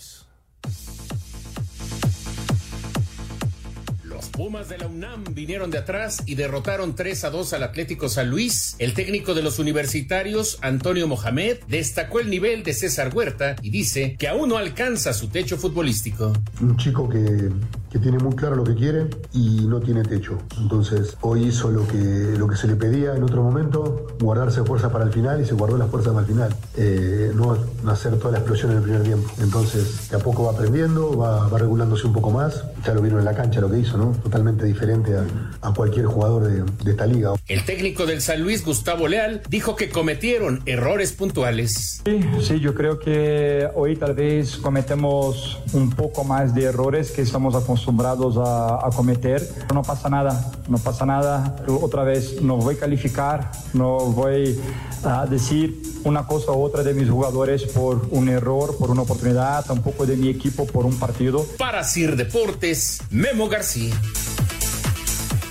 [SPEAKER 10] Pumas de la UNAM vinieron de atrás y derrotaron 3 a 2 al Atlético San Luis. El técnico de los universitarios, Antonio Mohamed, destacó el nivel de César Huerta y dice que aún no alcanza su techo futbolístico.
[SPEAKER 11] Un chico que, que tiene muy claro lo que quiere y no tiene techo. Entonces, hoy hizo lo que, lo que se le pedía en otro momento, guardarse fuerza para el final y se guardó las fuerzas para el final. Eh, no, no hacer toda la explosión en el primer tiempo. Entonces, de a poco va aprendiendo, va, va regulándose un poco más. Ya lo vieron en la cancha lo que hizo, ¿no? Totalmente diferente a, a cualquier jugador de, de esta liga.
[SPEAKER 10] El técnico del San Luis, Gustavo Leal, dijo que cometieron errores puntuales.
[SPEAKER 12] Sí, sí, yo creo que hoy tal vez cometemos un poco más de errores que estamos acostumbrados a, a cometer. No pasa nada, no pasa nada. Otra vez no voy a calificar, no voy a decir una cosa u otra de mis jugadores por un error, por una oportunidad, tampoco de mi equipo por un partido.
[SPEAKER 10] Para Sir Deportes, Memo García.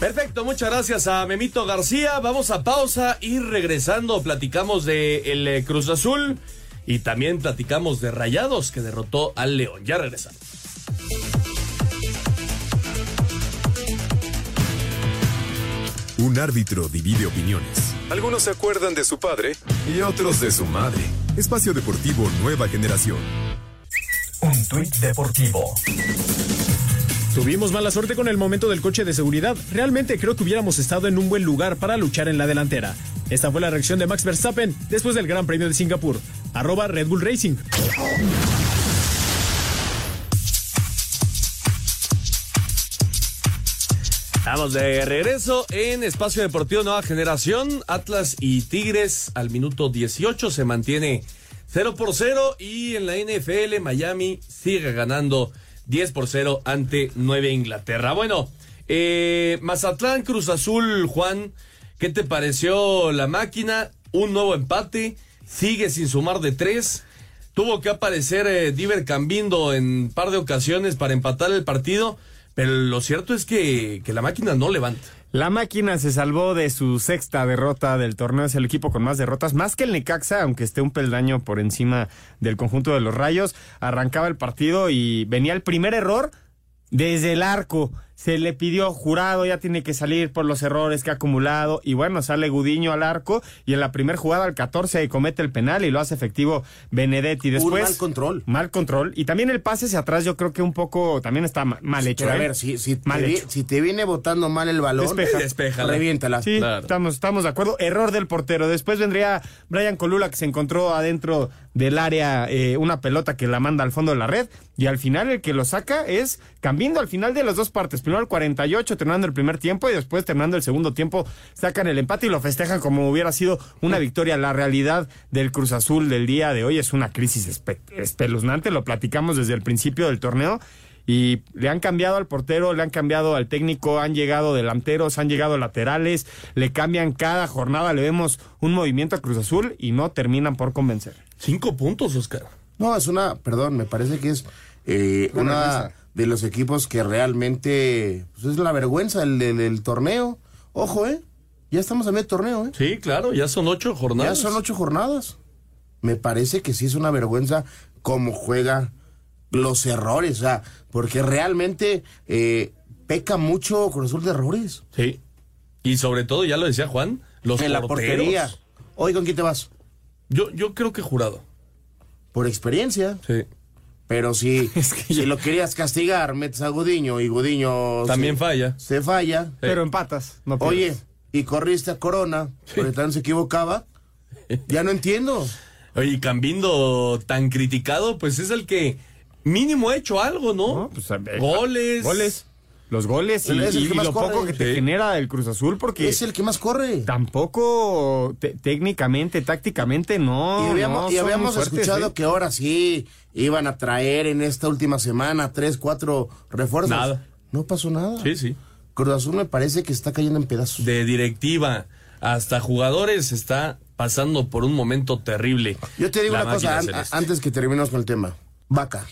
[SPEAKER 3] Perfecto, muchas gracias a Memito García. Vamos a pausa y regresando platicamos de el eh, Cruz Azul y también platicamos de Rayados que derrotó al León. Ya regresamos.
[SPEAKER 2] Un árbitro divide opiniones. Algunos se acuerdan de su padre y otros de su madre. Espacio Deportivo Nueva Generación.
[SPEAKER 6] Un tuit deportivo.
[SPEAKER 7] Tuvimos mala suerte con el momento del coche de seguridad. Realmente creo que hubiéramos estado en un buen lugar para luchar en la delantera. Esta fue la reacción de Max Verstappen después del Gran Premio de Singapur. Arroba Red Bull Racing.
[SPEAKER 3] Estamos de regreso en Espacio Deportivo Nueva Generación. Atlas y Tigres al minuto 18 se mantiene 0 por 0 y en la NFL Miami sigue ganando 10 por 0 ante 9 Inglaterra. Bueno, eh, Mazatlán Cruz Azul, Juan, ¿qué te pareció la máquina? Un nuevo empate, sigue sin sumar de 3. Tuvo que aparecer eh, Diver Cambindo en par de ocasiones para empatar el partido. Lo cierto es que, que la máquina no levanta.
[SPEAKER 4] La máquina se salvó de su sexta derrota del torneo. Es el equipo con más derrotas, más que el Necaxa, aunque esté un peldaño por encima del conjunto de los Rayos. Arrancaba el partido y venía el primer error desde el arco. Se le pidió jurado, ya tiene que salir por los errores que ha acumulado. Y bueno, sale Gudiño al arco y en la primera jugada al 14 comete el penal y lo hace efectivo Benedetti. Después,
[SPEAKER 5] Un mal control.
[SPEAKER 4] Mal control. Y también el pase hacia atrás, yo creo que un poco también está ma- mal hecho.
[SPEAKER 5] Pero a
[SPEAKER 4] ¿eh?
[SPEAKER 5] ver, si, si,
[SPEAKER 4] Mal
[SPEAKER 5] te, vi-
[SPEAKER 4] hecho.
[SPEAKER 5] si te viene botando mal el balón,
[SPEAKER 4] Despeja.
[SPEAKER 3] Despéjala.
[SPEAKER 5] reviéntala.
[SPEAKER 4] Sí,
[SPEAKER 3] Claro.
[SPEAKER 4] estamos, estamos de acuerdo. Error del portero. Después vendría Brian Colula que se encontró adentro del área eh, una pelota que la manda al fondo de la red. Y al final el que lo saca es Cambindo al final de las dos partes. Primero el 48 terminando el primer tiempo y después terminando el segundo tiempo sacan el empate y lo festejan como hubiera sido una victoria. La realidad del Cruz Azul del día de hoy es una crisis espe- espeluznante. Lo platicamos desde el principio del torneo. Y le han cambiado al portero, le han cambiado al técnico, han llegado delanteros, han llegado laterales, le cambian cada jornada, le vemos un movimiento a Cruz Azul y no terminan por convencer.
[SPEAKER 3] Cinco puntos, Oscar.
[SPEAKER 5] No, es una, perdón, me parece que es eh,
[SPEAKER 4] Una.
[SPEAKER 5] De los equipos que realmente pues, es la vergüenza del, del- del torneo. Ojo, ¿eh? Ya estamos a medio torneo, ¿eh?
[SPEAKER 3] Sí, claro, ya son ocho jornadas.
[SPEAKER 5] Ya son ocho jornadas. Me parece que sí es una vergüenza cómo juega los errores, o sea, porque realmente eh, peca mucho Cruz Azul de errores.
[SPEAKER 3] Sí. Y sobre todo, ya lo decía Juan, los
[SPEAKER 5] en la portería. Hoy, ¿con quién te vas?
[SPEAKER 3] Yo, yo creo que jurado.
[SPEAKER 5] Por experiencia.
[SPEAKER 3] Sí.
[SPEAKER 5] Pero si, [LAUGHS] si lo querías castigar, metes a Gudiño y Gudiño
[SPEAKER 3] También
[SPEAKER 5] se-
[SPEAKER 3] falla.
[SPEAKER 5] Se falla.
[SPEAKER 4] Pero empatas, no
[SPEAKER 5] Oye, y corriste a Corona, porque también se equivocaba. [LAUGHS] Ya no entiendo.
[SPEAKER 3] Oye, y Cambindo tan criticado, pues es el que mínimo ha hecho algo, ¿no?
[SPEAKER 4] Pues, ver,
[SPEAKER 3] goles.
[SPEAKER 4] Goles. Los goles y,
[SPEAKER 5] Él es el
[SPEAKER 4] y
[SPEAKER 5] que más
[SPEAKER 4] lo
[SPEAKER 5] corre.
[SPEAKER 4] poco que te
[SPEAKER 3] Sí.
[SPEAKER 4] genera el Cruz Azul porque
[SPEAKER 5] Es el que más corre.
[SPEAKER 4] tampoco te- técnicamente, tácticamente no.
[SPEAKER 5] y habíamos,
[SPEAKER 4] no
[SPEAKER 5] y
[SPEAKER 4] son muy
[SPEAKER 5] habíamos
[SPEAKER 4] fuertes,
[SPEAKER 5] escuchado
[SPEAKER 4] ¿eh?
[SPEAKER 5] que ahora sí iban a traer en esta última semana tres, cuatro refuerzos.
[SPEAKER 3] Nada.
[SPEAKER 5] No pasó nada.
[SPEAKER 3] Sí, sí.
[SPEAKER 5] Cruz Azul me parece que está cayendo en pedazos.
[SPEAKER 3] De directiva hasta jugadores está pasando por un momento terrible.
[SPEAKER 5] Yo te digo
[SPEAKER 3] la
[SPEAKER 5] una cosa,
[SPEAKER 3] máquina
[SPEAKER 5] an-
[SPEAKER 3] celeste.
[SPEAKER 5] antes que terminemos con el tema. Vaca.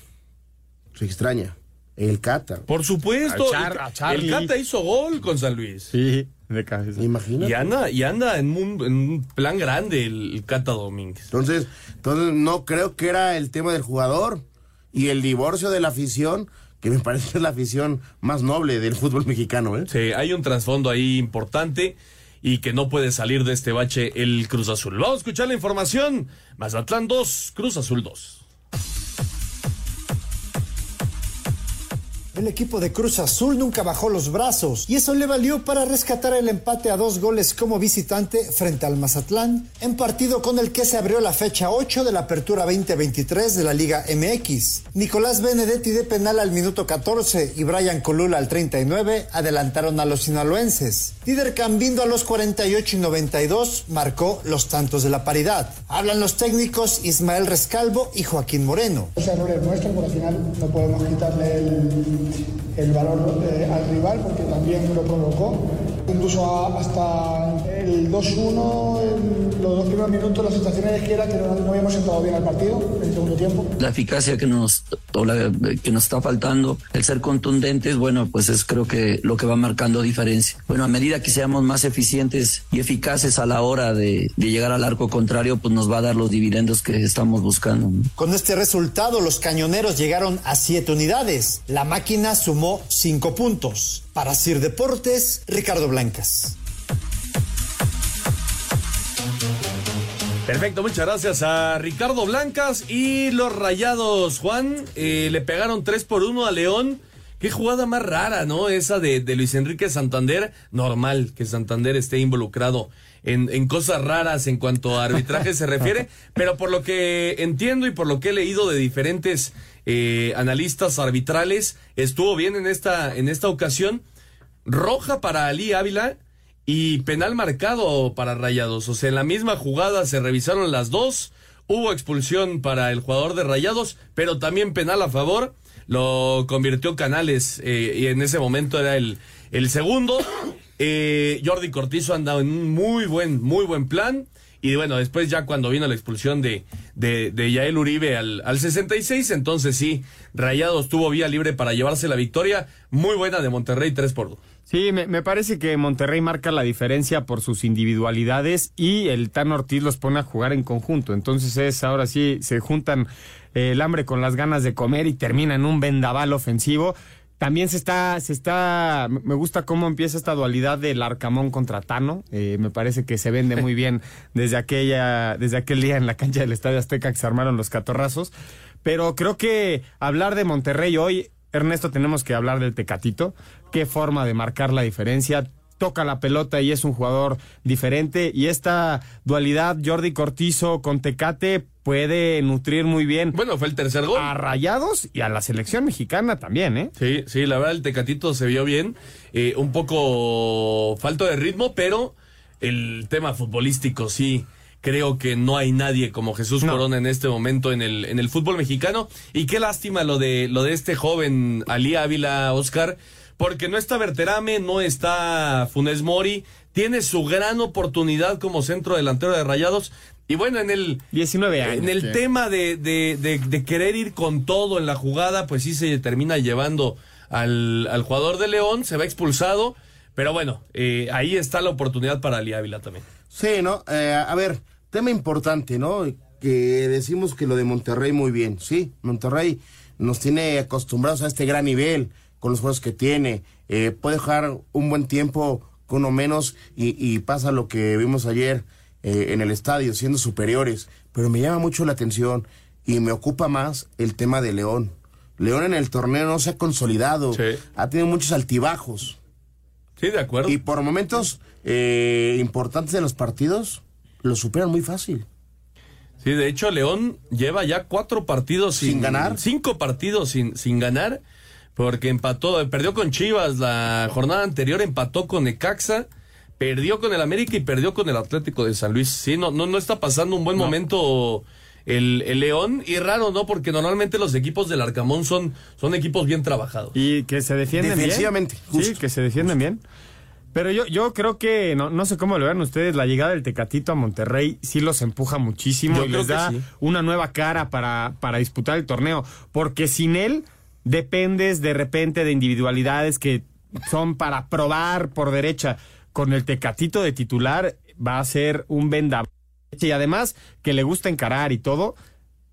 [SPEAKER 5] Se extraña. El Cata.
[SPEAKER 3] Por supuesto,
[SPEAKER 4] A Char-
[SPEAKER 3] el-
[SPEAKER 4] a Charlie.
[SPEAKER 3] el Cata hizo gol con San Luis.
[SPEAKER 4] Sí, de cabeza.
[SPEAKER 5] Imagínate.
[SPEAKER 3] Y anda, y anda en un, en un plan grande el, el Cata Domínguez.
[SPEAKER 5] Entonces, entonces no creo que era el tema del jugador y el divorcio de la afición, que me [LAUGHS] parece que es la afición más noble del fútbol mexicano, ¿eh?
[SPEAKER 3] Sí, hay un trasfondo ahí importante y que no puede salir de este bache el Cruz Azul. Vamos a escuchar la información. Mazatlán 2, Cruz Azul 2.
[SPEAKER 13] El equipo de Cruz Azul nunca bajó los brazos y eso le valió para rescatar el empate a dos goles como visitante frente al Mazatlán, en partido con el que se abrió la fecha 8 de la apertura 2023 de la Liga MX. Nicolás Benedetti de penal al minuto 14 y Brian Colula al 39 adelantaron a los sinaloenses. Líder Cambindo a los 48 y 92 marcó los tantos de la paridad. Hablan los técnicos Ismael Rescalvo y Joaquín Moreno.
[SPEAKER 14] Porque al final no podemos quitarle el, el valor eh, al rival, porque también lo provocó. Incluso a- hasta el 2-1, en los dos primeros minutos, la sensación es que era que no, no habíamos entrado bien al partido en el segundo tiempo.
[SPEAKER 15] la eficacia que nos o la- que nos está faltando, el ser contundentes, bueno, pues es creo que lo que va marcando diferencia. Bueno, a medida que seamos más eficientes y eficaces a la hora de, de llegar al arco contrario, pues nos va a dar los dividendos que estamos buscando. ¿no?
[SPEAKER 13] Con este resultado, los cañoneros llegaron a siete unidades. La máquina sumó cinco puntos. Para Sir Deportes, Ricardo Blancas.
[SPEAKER 3] Perfecto, muchas gracias a Ricardo Blancas y los Rayados. Juan, eh, le pegaron 3 por 1 a León. Qué jugada más rara, ¿no? Esa de, de Luis Enrique Santander. Normal que Santander esté involucrado en, en cosas raras en cuanto a arbitraje se refiere, [LAUGHS] pero por lo que entiendo y por lo que he leído de diferentes eh, analistas arbitrales, estuvo bien en esta, en esta ocasión. Roja para Ali Ávila y penal marcado para Rayados. O sea, en la misma jugada se revisaron las dos. Hubo expulsión para el jugador de Rayados, pero también penal a favor. Lo convirtió Canales eh, y en ese momento era el, el segundo. [COUGHS] Eh, Jordi Cortizo andaba en un muy buen, muy buen plan. Y bueno, después ya cuando vino la expulsión de, de, de Yael Uribe al, al 66, entonces sí, Rayados tuvo vía libre para llevarse la victoria. Muy buena de Monterrey, 3 por 2.
[SPEAKER 4] Sí, me, me parece que Monterrey marca la diferencia por sus individualidades y el Tan Ortiz los pone a jugar en conjunto. Entonces es ahora sí, se juntan eh, el hambre con las ganas de comer y terminan un vendaval ofensivo. También se está, se está, me gusta cómo empieza esta dualidad del Arcamón contra Tano. Eh, me parece que se vende muy [LAUGHS] bien desde aquella, desde aquel día en la cancha del Estadio Azteca que se armaron los catorrazos. Pero creo que hablar de Monterrey hoy, Ernesto, tenemos que hablar del Tecatito. Qué forma de marcar la diferencia. Toca la pelota y es un jugador diferente. Y esta dualidad, Jordi Cortizo con Tecate, puede nutrir muy bien.
[SPEAKER 3] Bueno, fue el tercer gol.
[SPEAKER 4] A Rayados y a la selección mexicana también, ¿eh?
[SPEAKER 3] Sí, sí, la verdad el Tecatito se vio bien, eh, un poco falto de ritmo, pero el tema futbolístico sí Creo que no hay nadie como Jesús Corona en este momento en el, en el fútbol mexicano. Y qué lástima lo de, lo de este joven Ali Ávila, Oscar, porque no está Berterame, no está Funes Mori, tiene su gran oportunidad como centro delantero de Rayados. Y bueno, en el
[SPEAKER 4] 19 años.
[SPEAKER 3] En el
[SPEAKER 4] sí.
[SPEAKER 3] tema de, de, de, de querer ir con todo en la jugada, pues sí se termina llevando al, al jugador de León, se va expulsado. Pero bueno, eh, ahí está la oportunidad para Ali Ávila también.
[SPEAKER 5] Sí, ¿no? Eh, a ver, tema importante, ¿no? Que decimos que lo de Monterrey muy bien, sí. Monterrey nos tiene acostumbrados a este gran nivel con los juegos que tiene. Eh, puede jugar un buen tiempo con uno menos y, y pasa lo que vimos ayer eh, en el estadio, siendo superiores. Pero me llama mucho la atención y me ocupa más el tema de León. León en el torneo no se ha consolidado, ha tenido muchos altibajos.
[SPEAKER 3] Sí, de acuerdo.
[SPEAKER 5] Y por momentos eh, importantes de los partidos lo superan muy fácil.
[SPEAKER 3] Sí, de hecho, León lleva ya cuatro partidos sin,
[SPEAKER 5] ¿Sin ganar?
[SPEAKER 3] Cinco partidos sin, sin ganar, porque empató, perdió con Chivas la jornada anterior, empató con Necaxa, perdió con el América y perdió con el Atlético de San Luis. Sí, no, no, no está pasando un buen momento el, el León, y raro, ¿no? Porque normalmente los equipos del Arcamón son, son equipos bien trabajados.
[SPEAKER 4] Y que se defienden bien.
[SPEAKER 5] Defensivamente,
[SPEAKER 4] Sí, que se defienden bien. Pero yo, yo creo que, no, no sé cómo lo vean ustedes, la llegada del Tecatito a Monterrey sí los empuja muchísimo
[SPEAKER 3] Yo
[SPEAKER 4] y les da
[SPEAKER 3] sí.
[SPEAKER 4] una nueva cara para, para disputar el torneo. Porque sin él dependes de repente de individualidades que son para probar por derecha. Con el Tecatito de titular va a ser un vendaval. Y además que le gusta encarar y todo,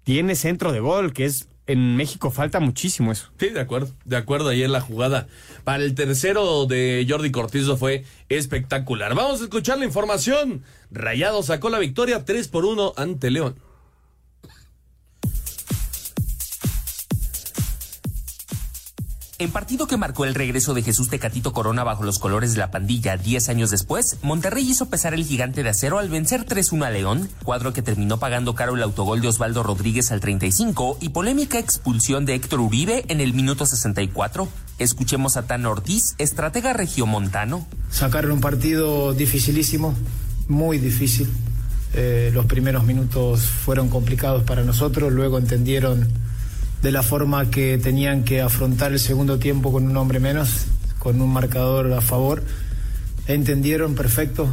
[SPEAKER 4] tiene centro de gol, que es en México falta muchísimo eso.
[SPEAKER 3] Sí, de acuerdo, de acuerdo. Ayer la jugada para el tercero de Jordi Cortizo fue espectacular. Vamos a escuchar la información. Rayado sacó la victoria 3 por 1 ante León.
[SPEAKER 16] En partido que marcó el regreso de Jesús Tecatito Corona bajo los colores de la pandilla 10 años después, Monterrey hizo pesar el gigante de acero al vencer 3-1 a León, cuadro que terminó pagando caro el autogol de Osvaldo Rodríguez al 35 y polémica expulsión de Héctor Uribe en el minuto 64. Escuchemos a Tan Ortiz, estratega regiomontano.
[SPEAKER 17] Sacaron un partido dificilísimo, muy difícil. Eh, los primeros minutos fueron complicados para nosotros, luego entendieron de la forma que tenían que afrontar el segundo tiempo con un hombre menos, con un marcador a favor. Entendieron perfecto.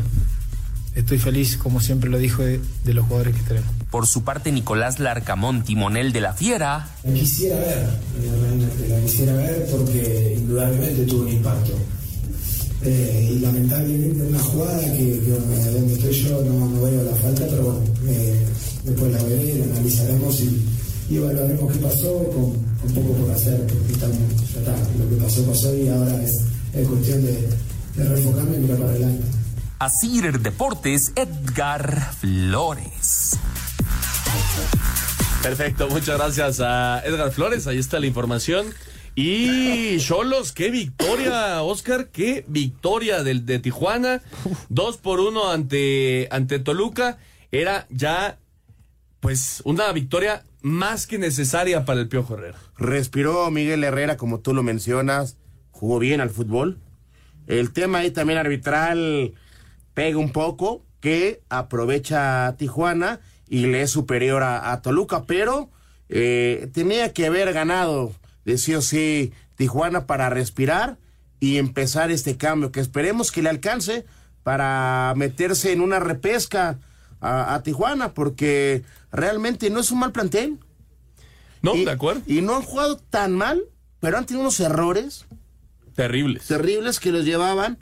[SPEAKER 17] Estoy feliz, como siempre lo dijo, de, de los jugadores que tenemos.
[SPEAKER 16] Por su parte, Nicolás Larcamón, timonel de la Fiera,
[SPEAKER 18] La quisiera ver, realmente la quisiera ver porque indudablemente tuvo un impacto. Eh, y lamentablemente una jugada que, que, bueno, donde estoy yo no, no veo la falta, pero bueno, eh, después la veré, la analizaremos y, y evaluaremos qué pasó con, con poco por hacer, porque estamos, ya está, lo que pasó pasó y ahora es, es cuestión de, de reenfocarme y mirar para adelante.
[SPEAKER 16] Asir Deportes, Edgar Flores.
[SPEAKER 3] Perfecto, muchas gracias a Edgar Flores. Ahí está la información. Y Cholos, qué victoria, Oscar, qué victoria del de Tijuana. Dos por uno ante, ante Toluca. Era ya, pues, una victoria más que necesaria para el Piojo.
[SPEAKER 5] Respiró Miguel Herrera, como tú lo mencionas, jugó bien al fútbol. El tema ahí también arbitral pega un poco, que aprovecha a Tijuana y le es superior a, Toluca, pero eh, tenía que haber ganado de sí o sí Tijuana para respirar y empezar este cambio, que esperemos que le alcance para meterse en una repesca a, a Tijuana, porque realmente no es un mal plantel.
[SPEAKER 3] No,
[SPEAKER 5] Y-
[SPEAKER 3] de acuerdo.
[SPEAKER 5] Y no han jugado tan mal, pero han tenido unos errores
[SPEAKER 3] Terribles.
[SPEAKER 5] terribles que los llevaban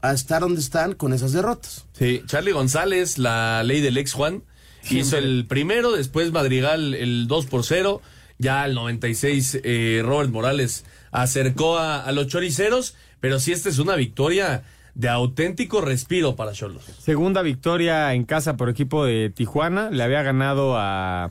[SPEAKER 5] a estar donde están con esas derrotas.
[SPEAKER 3] Sí, Charlie González, la ley del ex Juan, hizo el primero, después Madrigal el 2 por 0, ya al 96 eh, Robert Morales acercó a, a los choriceros, pero sí esta es una victoria de auténtico respiro para Cholos.
[SPEAKER 4] Segunda victoria en casa por equipo de Tijuana. Le había ganado a,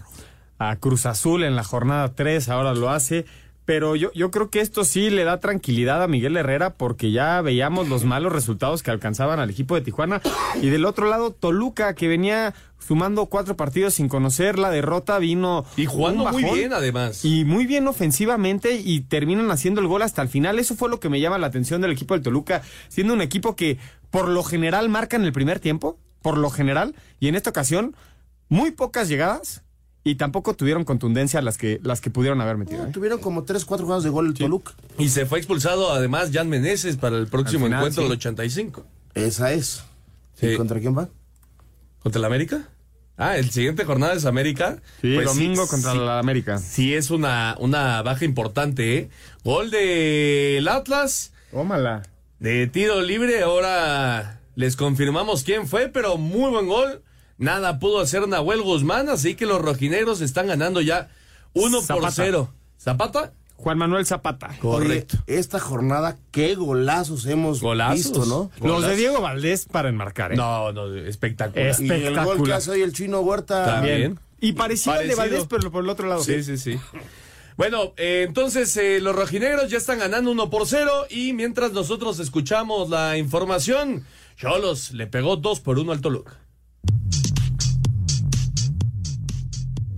[SPEAKER 4] a Cruz Azul en la jornada 3, ahora lo hace. Pero yo, yo creo que esto sí le da tranquilidad a Miguel Herrera porque ya veíamos los malos resultados que alcanzaban al equipo de Tijuana. Y del otro lado, Toluca, que venía sumando cuatro partidos sin conocer la derrota, vino...
[SPEAKER 3] Y jugando
[SPEAKER 4] un
[SPEAKER 3] muy bien, además.
[SPEAKER 4] Y muy bien ofensivamente y terminan haciendo el gol hasta el final. Eso fue lo que me llama la atención del equipo del Toluca, siendo un equipo que por lo general marca en el primer tiempo. por lo general, y en esta ocasión, muy pocas llegadas y tampoco tuvieron contundencia las que, las que pudieron haber metido. ¿eh?
[SPEAKER 5] Tuvieron como 3, 4 jugadas de gol el Toluca.
[SPEAKER 3] Y se fue expulsado además Jan Meneses para el próximo
[SPEAKER 5] Al final,
[SPEAKER 3] encuentro
[SPEAKER 5] sí.
[SPEAKER 3] del 85.
[SPEAKER 5] Esa es.
[SPEAKER 3] Sí.
[SPEAKER 5] ¿Y contra quién va?
[SPEAKER 3] ¿Contra el América? Ah, el siguiente jornada es América.
[SPEAKER 4] Sí,
[SPEAKER 3] Pues
[SPEAKER 4] domingo contra la América.
[SPEAKER 3] Sí, es una, una baja importante, ¿eh? Gol del Atlas.
[SPEAKER 4] Tómala.
[SPEAKER 3] De tiro libre, ahora les confirmamos quién fue, pero muy buen gol. Nada pudo hacer Nahuel Guzmán, así que los rojinegros están ganando ya 1 por
[SPEAKER 4] Zapata.
[SPEAKER 3] 0. ¿Zapata?
[SPEAKER 4] Juan Manuel Zapata.
[SPEAKER 3] Correcto.
[SPEAKER 5] Oye, esta jornada, qué golazos hemos
[SPEAKER 3] Golazos.
[SPEAKER 5] visto, ¿no?
[SPEAKER 4] Los de Diego Valdés para enmarcar, ¿eh?
[SPEAKER 3] No, no, espectacular.
[SPEAKER 5] Y el gol que hace hoy el chino Huerta.
[SPEAKER 3] También.
[SPEAKER 4] Y parecido, al de. Valdés, pero por el otro lado.
[SPEAKER 3] Sí, sí, sí. Bueno, eh, entonces eh, los rojinegros ya están ganando 1 por 0 y mientras nosotros escuchamos la información, Cholos le pegó 2 por 1 al Toluca.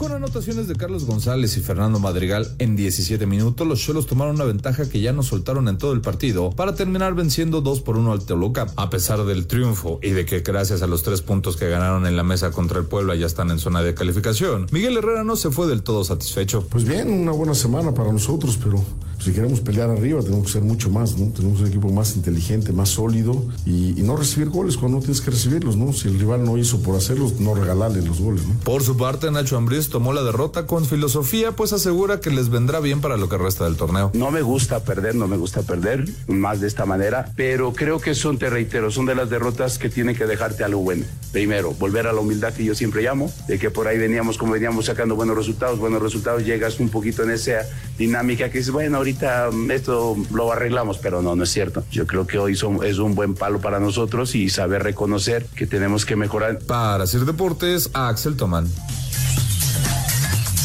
[SPEAKER 8] Con anotaciones de Carlos González y Fernando Madrigal en 17 minutos, los Cholos tomaron una ventaja que ya no soltaron en todo el partido para terminar venciendo 2 por 1 al Toluca. A pesar del triunfo y de que gracias a los tres puntos que ganaron en la mesa contra el Puebla ya están en zona de calificación, Miguel Herrera no se fue del todo satisfecho.
[SPEAKER 19] Pues bien, una buena semana para nosotros, pero si queremos pelear arriba tenemos que ser mucho más, ¿no? Tenemos un equipo más inteligente, más sólido y, y no recibir goles cuando no tienes que recibirlos, ¿no? Si el rival no hizo por hacerlos, no regalarle los goles, ¿no?
[SPEAKER 8] Por su parte, Nacho Ambriz tomó la derrota con filosofía, pues asegura que les vendrá bien para lo que resta del torneo.
[SPEAKER 20] No me gusta perder, no me gusta perder más de esta manera, pero creo que son, te reitero, son de las derrotas que tienen que dejarte algo bueno. Primero, volver a la humildad que yo siempre llamo, de que por ahí veníamos como veníamos sacando buenos resultados, buenos resultados, llegas un poquito en esa dinámica que es bueno, ahorita mm, esto lo arreglamos, pero no, no es cierto. Yo creo que hoy son- es un buen palo para nosotros y saber reconocer que tenemos que mejorar.
[SPEAKER 8] Para Sir Deportes, Axel Tomán.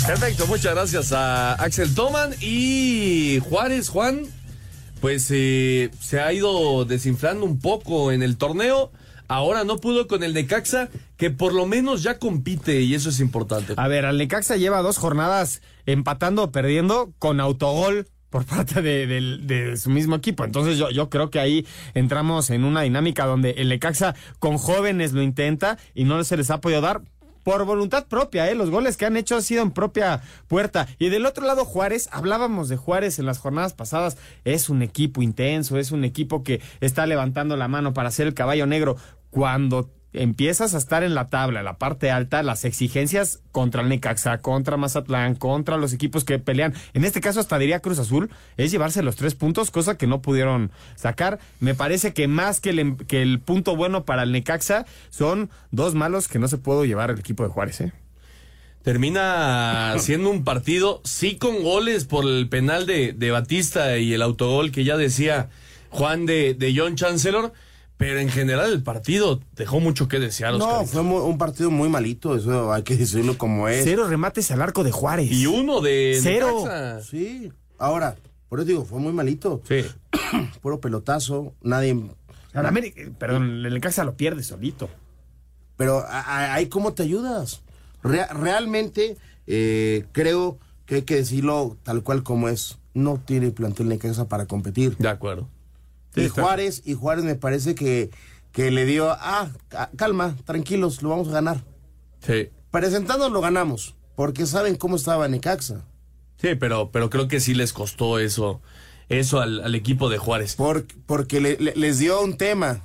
[SPEAKER 3] Perfecto, muchas gracias a Axel Toman y Juárez, Juan, pues eh, se ha ido desinflando un poco en el torneo. Ahora no pudo con el Necaxa, que por lo menos ya compite y eso es importante.
[SPEAKER 4] A ver, al Necaxa lleva dos jornadas empatando o perdiendo con autogol por parte de, de su mismo equipo. Entonces yo, yo creo que ahí entramos en una dinámica donde el Necaxa con jóvenes lo intenta y no se les ha podido dar por voluntad propia, ¿eh? Los goles que han hecho han sido en propia puerta. Y del otro lado, Juárez, hablábamos de Juárez en las jornadas pasadas, es un equipo intenso, es un equipo que está levantando la mano para ser el caballo negro. Cuando empiezas a estar en la tabla, en la parte alta, las exigencias contra el Necaxa, contra Mazatlán, contra los equipos que pelean, en este caso hasta diría Cruz Azul, es llevarse los tres puntos, cosa que no pudieron sacar. Me parece que más que el, em- que el punto bueno para el Necaxa son dos malos que no se pudo llevar el equipo de Juárez, ¿eh?
[SPEAKER 3] Termina siendo un partido, sí con goles por el penal de, de Batista y el autogol que ya decía Juan de, de John Chancellor, pero en general el partido dejó mucho que desear.
[SPEAKER 5] No,
[SPEAKER 3] Oscar.
[SPEAKER 5] fue un partido muy malito, eso hay que decirlo como es.
[SPEAKER 4] Cero remates al arco de Juárez.
[SPEAKER 3] Y uno de
[SPEAKER 4] Cero.
[SPEAKER 3] Necaxa.
[SPEAKER 5] Sí, ahora, por eso digo, fue muy malito.
[SPEAKER 3] Sí. [CLEARS THROAT]
[SPEAKER 5] Puro pelotazo, nadie...
[SPEAKER 4] Al América- perdón, el Necaxa lo pierde solito.
[SPEAKER 5] Pero ahí cómo te ayudas. Rea- realmente eh, creo que hay que decirlo tal cual como es. No tiene plantel Necaxa para competir.
[SPEAKER 3] De acuerdo.
[SPEAKER 5] Y. Juárez, y Juárez me parece que, que le dio, ah, ca- calma, tranquilos, lo vamos a ganar.
[SPEAKER 3] Sí.
[SPEAKER 5] Presentando lo ganamos, porque saben cómo estaba Necaxa.
[SPEAKER 3] Sí, pero, pero creo que sí les costó eso, eso al, al equipo de Juárez.
[SPEAKER 5] Por- porque le- le- les dio un tema.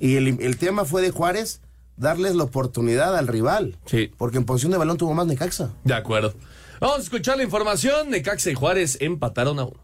[SPEAKER 5] Y el, el tema fue de Juárez darles la oportunidad al rival.
[SPEAKER 3] Sí.
[SPEAKER 5] Porque en posición de balón tuvo más Necaxa.
[SPEAKER 3] De acuerdo. Vamos a escuchar la información. Necaxa y Juárez empataron a uno.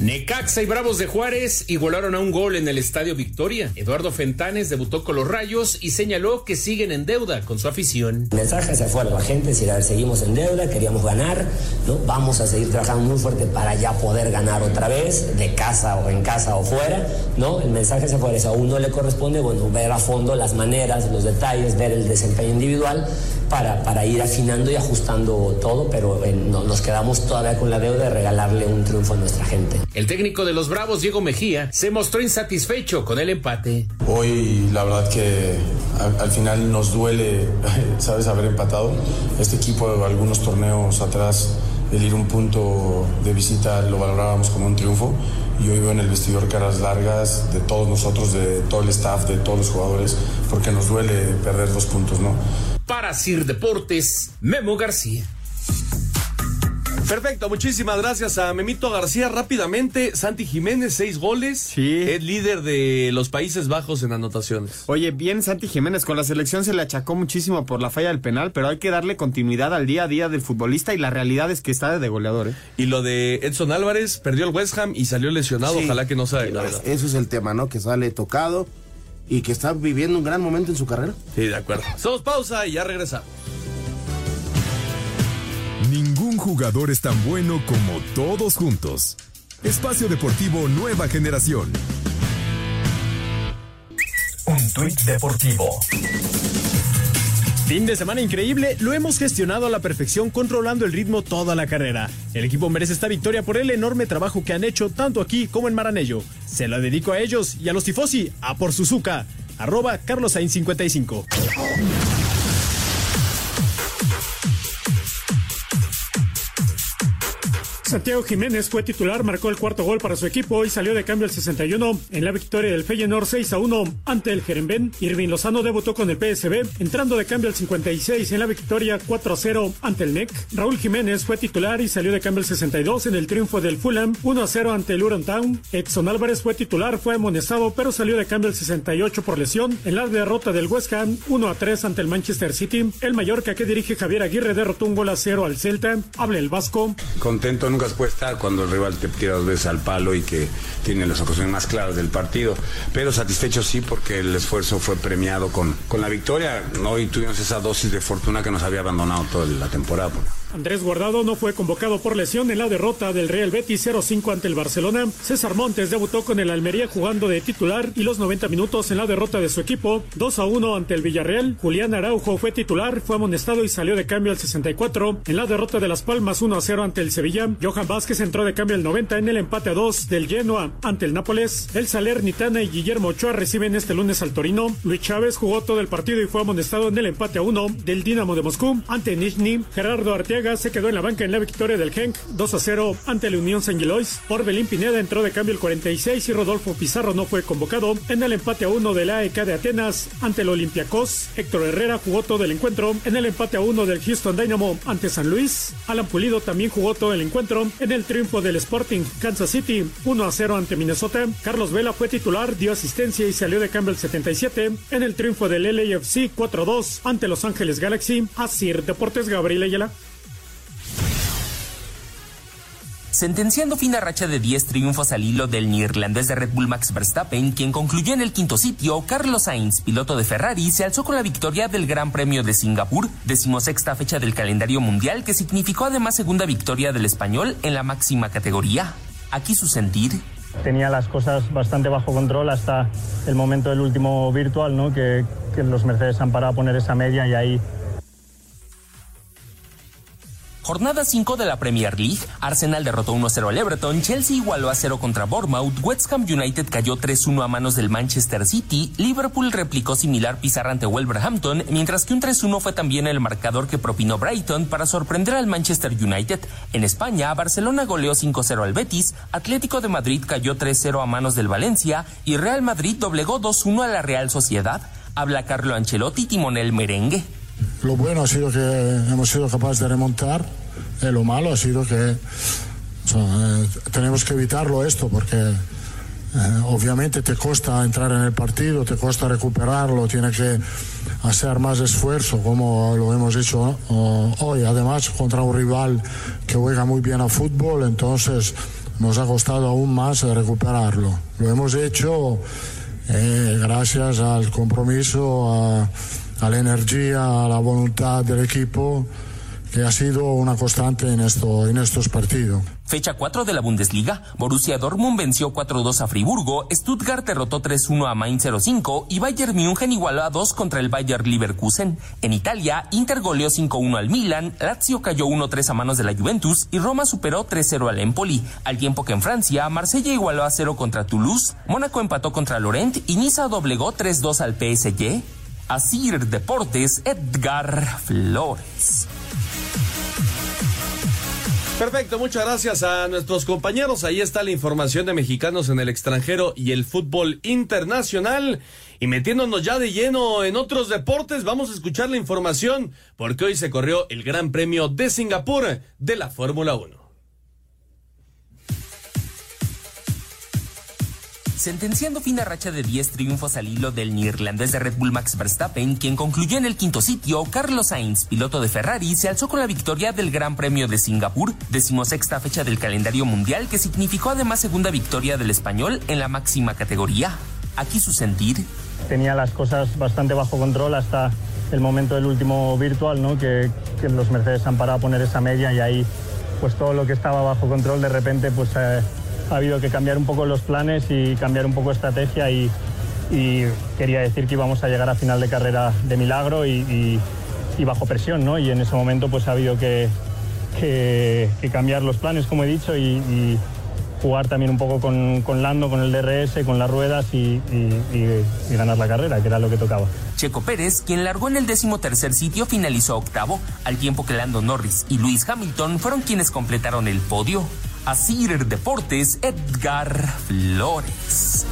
[SPEAKER 10] Necaxa y Bravos de Juárez igualaron a un gol en el Estadio Victoria. Eduardo Fentanes debutó con los Rayos y señaló que siguen en deuda con su afición.
[SPEAKER 21] El mensaje hacia afuera, la gente, si seguimos en deuda, queríamos ganar, ¿no? Vamos a seguir trabajando muy fuerte para ya poder ganar otra vez, de casa o en casa o fuera, ¿no? El mensaje hacia afuera es a uno le corresponde, bueno, ver a fondo las maneras, los detalles, ver el desempeño individual para, para ir afinando y ajustando todo, pero eh, no- nos quedamos todavía con la deuda de regalarle un triunfo a nuestra gente.
[SPEAKER 10] El técnico de los Bravos, Diego Mejía, se mostró insatisfecho con el empate.
[SPEAKER 22] Hoy la verdad que al, al final nos duele, [LAUGHS] sabes, haber empatado. Este equipo algunos torneos atrás el ir un punto de visita lo valorábamos como un triunfo y hoy veo en el vestidor caras largas de todos nosotros, de todo el staff, de todos los jugadores, porque nos duele perder dos puntos, ¿no?
[SPEAKER 10] Para Sir Deportes, Memo García.
[SPEAKER 3] Perfecto, muchísimas gracias a Memito García. Rápidamente, Santi Jiménez, seis goles.
[SPEAKER 4] Sí.
[SPEAKER 3] Es líder de los Países Bajos en anotaciones.
[SPEAKER 4] Oye, bien Santi Jiménez, con la selección se le achacó muchísimo por la falla del penal, pero hay que darle continuidad al día a día del futbolista y la realidad es que está de goleador. ¿eh?
[SPEAKER 3] Y lo de Edson Álvarez, perdió el West Ham y salió lesionado.
[SPEAKER 5] Sí.
[SPEAKER 3] Ojalá que no sea de gravedad.
[SPEAKER 5] Eso es el tema, ¿no? Que sale tocado y que está viviendo un gran momento en su carrera.
[SPEAKER 3] Sí, de acuerdo. Somos pausa y ya regresamos.
[SPEAKER 2] Ningún jugador es tan bueno como todos juntos. Espacio Deportivo Nueva Generación.
[SPEAKER 6] Un tuit deportivo.
[SPEAKER 7] Fin de semana increíble, lo hemos gestionado a la perfección controlando el ritmo toda la carrera. El equipo merece esta victoria por el enorme trabajo que han hecho tanto aquí como en Maranello. Se la dedico a ellos y a los tifosi, a por Suzuka. Arroba Carlos Sainz 55.
[SPEAKER 23] Santiago Jiménez fue titular, marcó el cuarto gol para su equipo y salió de cambio al 61 en la victoria del Feyenoord 6 a 1 ante el Jeremben. Irving Lozano debutó con el PSB, entrando de cambio al 56 en la victoria 4 a 0 ante el NEC. Raúl Jiménez fue titular y salió de cambio al 62 en el triunfo del Fulham 1 a 0 ante el Luton Town. Edson Álvarez fue titular, fue amonestado, pero salió de cambio al 68 por lesión en la derrota del West Ham 1 a 3 ante el Manchester City. El Mallorca que dirige Javier Aguirre derrotó un gol a 0 al Celta. Habla el Vasco.
[SPEAKER 24] Contento nunca se puede estar cuando el rival te tira dos veces al palo y que tiene las ocasiones más claras del partido. Pero satisfecho sí porque el esfuerzo fue premiado con, con la victoria. Hoy tuvimos esa dosis de fortuna que nos había abandonado toda la temporada.
[SPEAKER 23] Andrés Guardado no fue convocado por lesión en la derrota del Real Betis 0-5 ante el Barcelona. César Montes debutó con el Almería jugando de titular y los 90 minutos en la derrota de su equipo 2-1 ante el Villarreal. Julián Araujo fue titular, fue amonestado y salió de cambio al 64 en la derrota de Las Palmas 1-0 ante el Sevilla. Johan Vázquez entró de cambio al 90 en el empate a 2 del Genoa ante el Nápoles. El Salernitana y Guillermo Ochoa reciben este lunes al Torino. Luis Chávez jugó todo el partido y fue amonestado en el empate a 1 del Dinamo de Moscú ante Nizhny. Gerardo Arteaga se quedó en la banca en la victoria del Genk 2 a 0 ante la Unión San Gilois. Orbelín Pineda entró de cambio el 46 y Rodolfo Pizarro no fue convocado en el empate a 1 del AEK de Atenas ante el Olympiacos. Héctor Herrera jugó todo el encuentro en el empate a 1 del Houston Dynamo ante San Luis. Alan Pulido también jugó todo el encuentro en el triunfo del Sporting Kansas City 1 a 0 ante Minnesota. Carlos Vela fue titular, dio asistencia y salió de cambio el 77 en el triunfo del LAFC 4 a 2 ante Los Ángeles Galaxy. Así Deportes Gabriel Ayala.
[SPEAKER 16] Sentenciando fin a racha de 10 triunfos al hilo del neerlandés de Red Bull Max Verstappen, quien concluyó en el quinto sitio, Carlos Sainz, piloto de Ferrari, se alzó con la victoria del Gran Premio de Singapur, decimosexta fecha del calendario mundial, que significó además segunda victoria del español en la máxima categoría. Aquí su sentir.
[SPEAKER 25] Tenía las cosas bastante bajo control hasta el momento del último virtual, ¿no? que, que los Mercedes han parado a poner esa media y ahí
[SPEAKER 16] Jornada 5 de la Premier League, Arsenal derrotó 1-0 al Everton, Chelsea igualó a 0 contra Bournemouth, West United cayó 3-1 a manos del Manchester City, Liverpool replicó similar pizarra ante Wolverhampton, mientras que un 3-1 fue también el marcador que propinó Brighton para sorprender al Manchester United. En España, Barcelona goleó 5-0 al Betis, Atlético de Madrid cayó 3-0 a manos del Valencia y Real Madrid doblegó 2-1 a la Real Sociedad. Habla Carlo Ancelotti, timonel merengue.
[SPEAKER 19] Lo bueno ha sido que hemos sido capaces de remontar, y lo malo ha sido que eh, tenemos que evitarlo esto porque eh, obviamente te cuesta entrar en el partido, te cuesta recuperarlo, tiene que hacer más esfuerzo como lo hemos hecho ¿no? hoy, además contra un rival que juega muy bien a fútbol, entonces nos ha costado aún más recuperarlo. Lo hemos hecho eh, gracias al compromiso, a a la energía, a la voluntad del equipo, que ha sido una constante en, esto, en estos partidos.
[SPEAKER 16] Fecha 4 de la Bundesliga, Borussia Dortmund venció 4-2 a Friburgo, Stuttgart derrotó 3-1 a Mainz 05 y Bayern München igualó a 2 contra el Bayer Leverkusen. En Italia, Inter goleó 5-1 al Milan, Lazio cayó 1-3 a manos de la Juventus y Roma superó 3-0 al Empoli. Al tiempo que en Francia, Marsella igualó a 0 contra Toulouse, Mónaco empató contra Lorient y Niza doblegó 3-2 al PSG. Asir Deportes, Edgar Flores.
[SPEAKER 3] Perfecto, muchas gracias a nuestros compañeros. Ahí está la información de mexicanos en el extranjero y el fútbol internacional. Y metiéndonos ya de lleno en otros deportes, vamos a escuchar la información porque hoy se corrió el Gran Premio de Singapur de la Fórmula 1.
[SPEAKER 16] Sentenciando fin a racha de 10 triunfos al hilo del neerlandés de Red Bull Max Verstappen, quien concluyó en el quinto sitio, Carlos Sainz, piloto de Ferrari, se alzó con la victoria del Gran Premio de Singapur, decimosexta fecha del calendario mundial que significó además segunda victoria del español en la máxima categoría. Aquí su sentir.
[SPEAKER 25] Tenía las cosas bastante bajo control hasta el momento del último virtual, ¿no? que, que los Mercedes han parado a poner esa media y ahí pues todo lo que estaba bajo control de repente pues eh, ha habido que cambiar un poco los planes y cambiar un poco estrategia y, quería decir que íbamos a llegar a final de carrera de milagro y, bajo presión, ¿no? Y en ese momento pues ha habido que, cambiar los planes, como he dicho, y, jugar también un poco con, Lando, con el DRS, con las ruedas y, ganar la carrera, que era lo que tocaba.
[SPEAKER 16] Checo Pérez, quien largó en el décimo tercer sitio, finalizó octavo, al tiempo que Lando Norris y Luis Hamilton fueron quienes completaron el podio. Asir Deportes, Edgar Flores.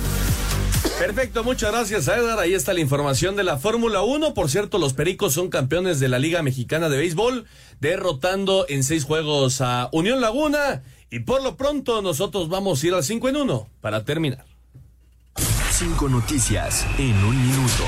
[SPEAKER 3] Perfecto, muchas gracias Edgar. Ahí está la información de la Fórmula 1. Por cierto, los Pericos son campeones de la Liga Mexicana de Béisbol, derrotando en seis juegos a Unión Laguna. Y por lo pronto nosotros vamos a ir al 5 en 1 para terminar.
[SPEAKER 6] Cinco noticias en un minuto.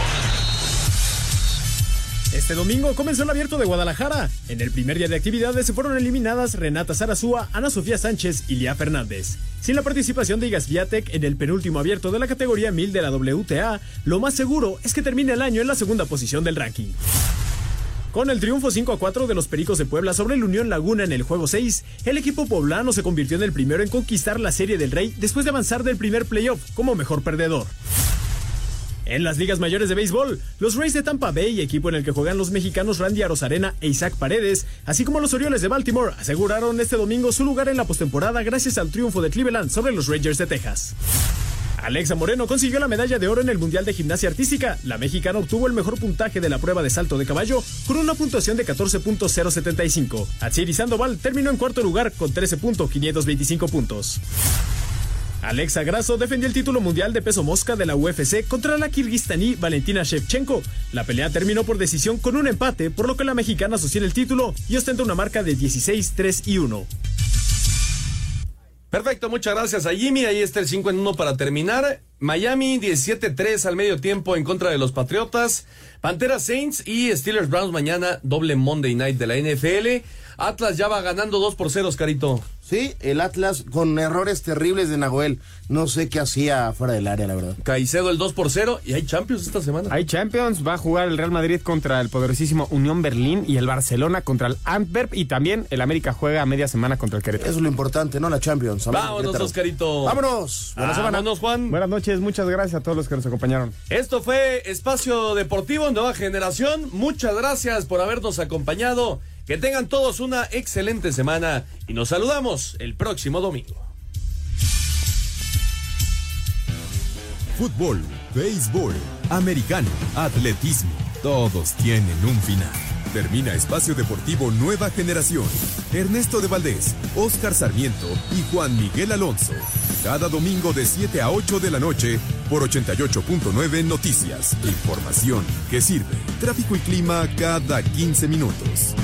[SPEAKER 7] Este domingo comenzó el abierto de Guadalajara. En el primer día de actividades se fueron eliminadas Renata Zarazúa, Ana Sofía Sánchez y Lía Fernández. Sin la participación de Igas Viatek en el penúltimo abierto de la categoría 1000 de la WTA, lo más seguro es que termine el año en la segunda posición del ranking. Con el triunfo 5 a 4 de los Pericos de Puebla sobre el Unión Laguna en el juego 6, el equipo poblano se convirtió en el primero en conquistar la Serie del Rey después de avanzar del primer playoff como mejor perdedor. En las ligas mayores de béisbol, los Rays de Tampa Bay, equipo en el que juegan los mexicanos Randy Arozarena e Isaac Paredes, así como los Orioles de Baltimore, aseguraron este domingo su lugar en la postemporada gracias al triunfo de Cleveland sobre los Rangers de Texas. Alexa Moreno consiguió la medalla de oro en el Mundial de Gimnasia Artística. La mexicana obtuvo el mejor puntaje de la prueba de salto de caballo con una puntuación de 14.075. Atsiri Sandoval terminó en cuarto lugar con 13.525 puntos. Alexa Grasso defendió el título mundial de peso mosca de la UFC contra la kirguistaní Valentina Shevchenko. La pelea terminó por decisión con un empate, por lo que la mexicana sostiene el título y ostenta una marca de 16-3 y 1.
[SPEAKER 3] Perfecto, muchas gracias a Jimmy. Ahí está el 5 en 1 para terminar. Miami 17-3 al medio tiempo en contra de los Patriotas. Pantera Saints y Steelers Browns mañana, doble Monday night de la NFL. Atlas ya va ganando 2 por 0, Carito.
[SPEAKER 5] Sí, el Atlas con errores terribles de Nahuel. No sé qué hacía fuera del área, la verdad.
[SPEAKER 3] Caicedo el 2 por 0 y hay Champions esta semana.
[SPEAKER 4] Hay Champions, va a jugar el Real Madrid contra el poderosísimo Unión Berlín y el Barcelona contra el Antwerp y también el América juega a media semana contra el Querétaro.
[SPEAKER 5] Eso es lo importante, ¿no? La Champions.
[SPEAKER 3] Vámonos, Oscarito.
[SPEAKER 5] Vámonos.
[SPEAKER 3] Buenas Vámonos, Juan.
[SPEAKER 4] Buenas noches, muchas gracias a todos los que nos acompañaron.
[SPEAKER 3] Esto fue Espacio Deportivo Nueva Generación. Muchas gracias por habernos acompañado. Que tengan todos una excelente semana y nos saludamos el próximo domingo.
[SPEAKER 2] Fútbol, béisbol, americano, atletismo, todos tienen un final. Termina Espacio Deportivo Nueva Generación. Ernesto de Valdés, Oscar Sarmiento y Juan Miguel Alonso. Cada domingo de 7 a 8 de la noche por 88.9 Noticias. Información que sirve. Tráfico y clima cada 15 minutos.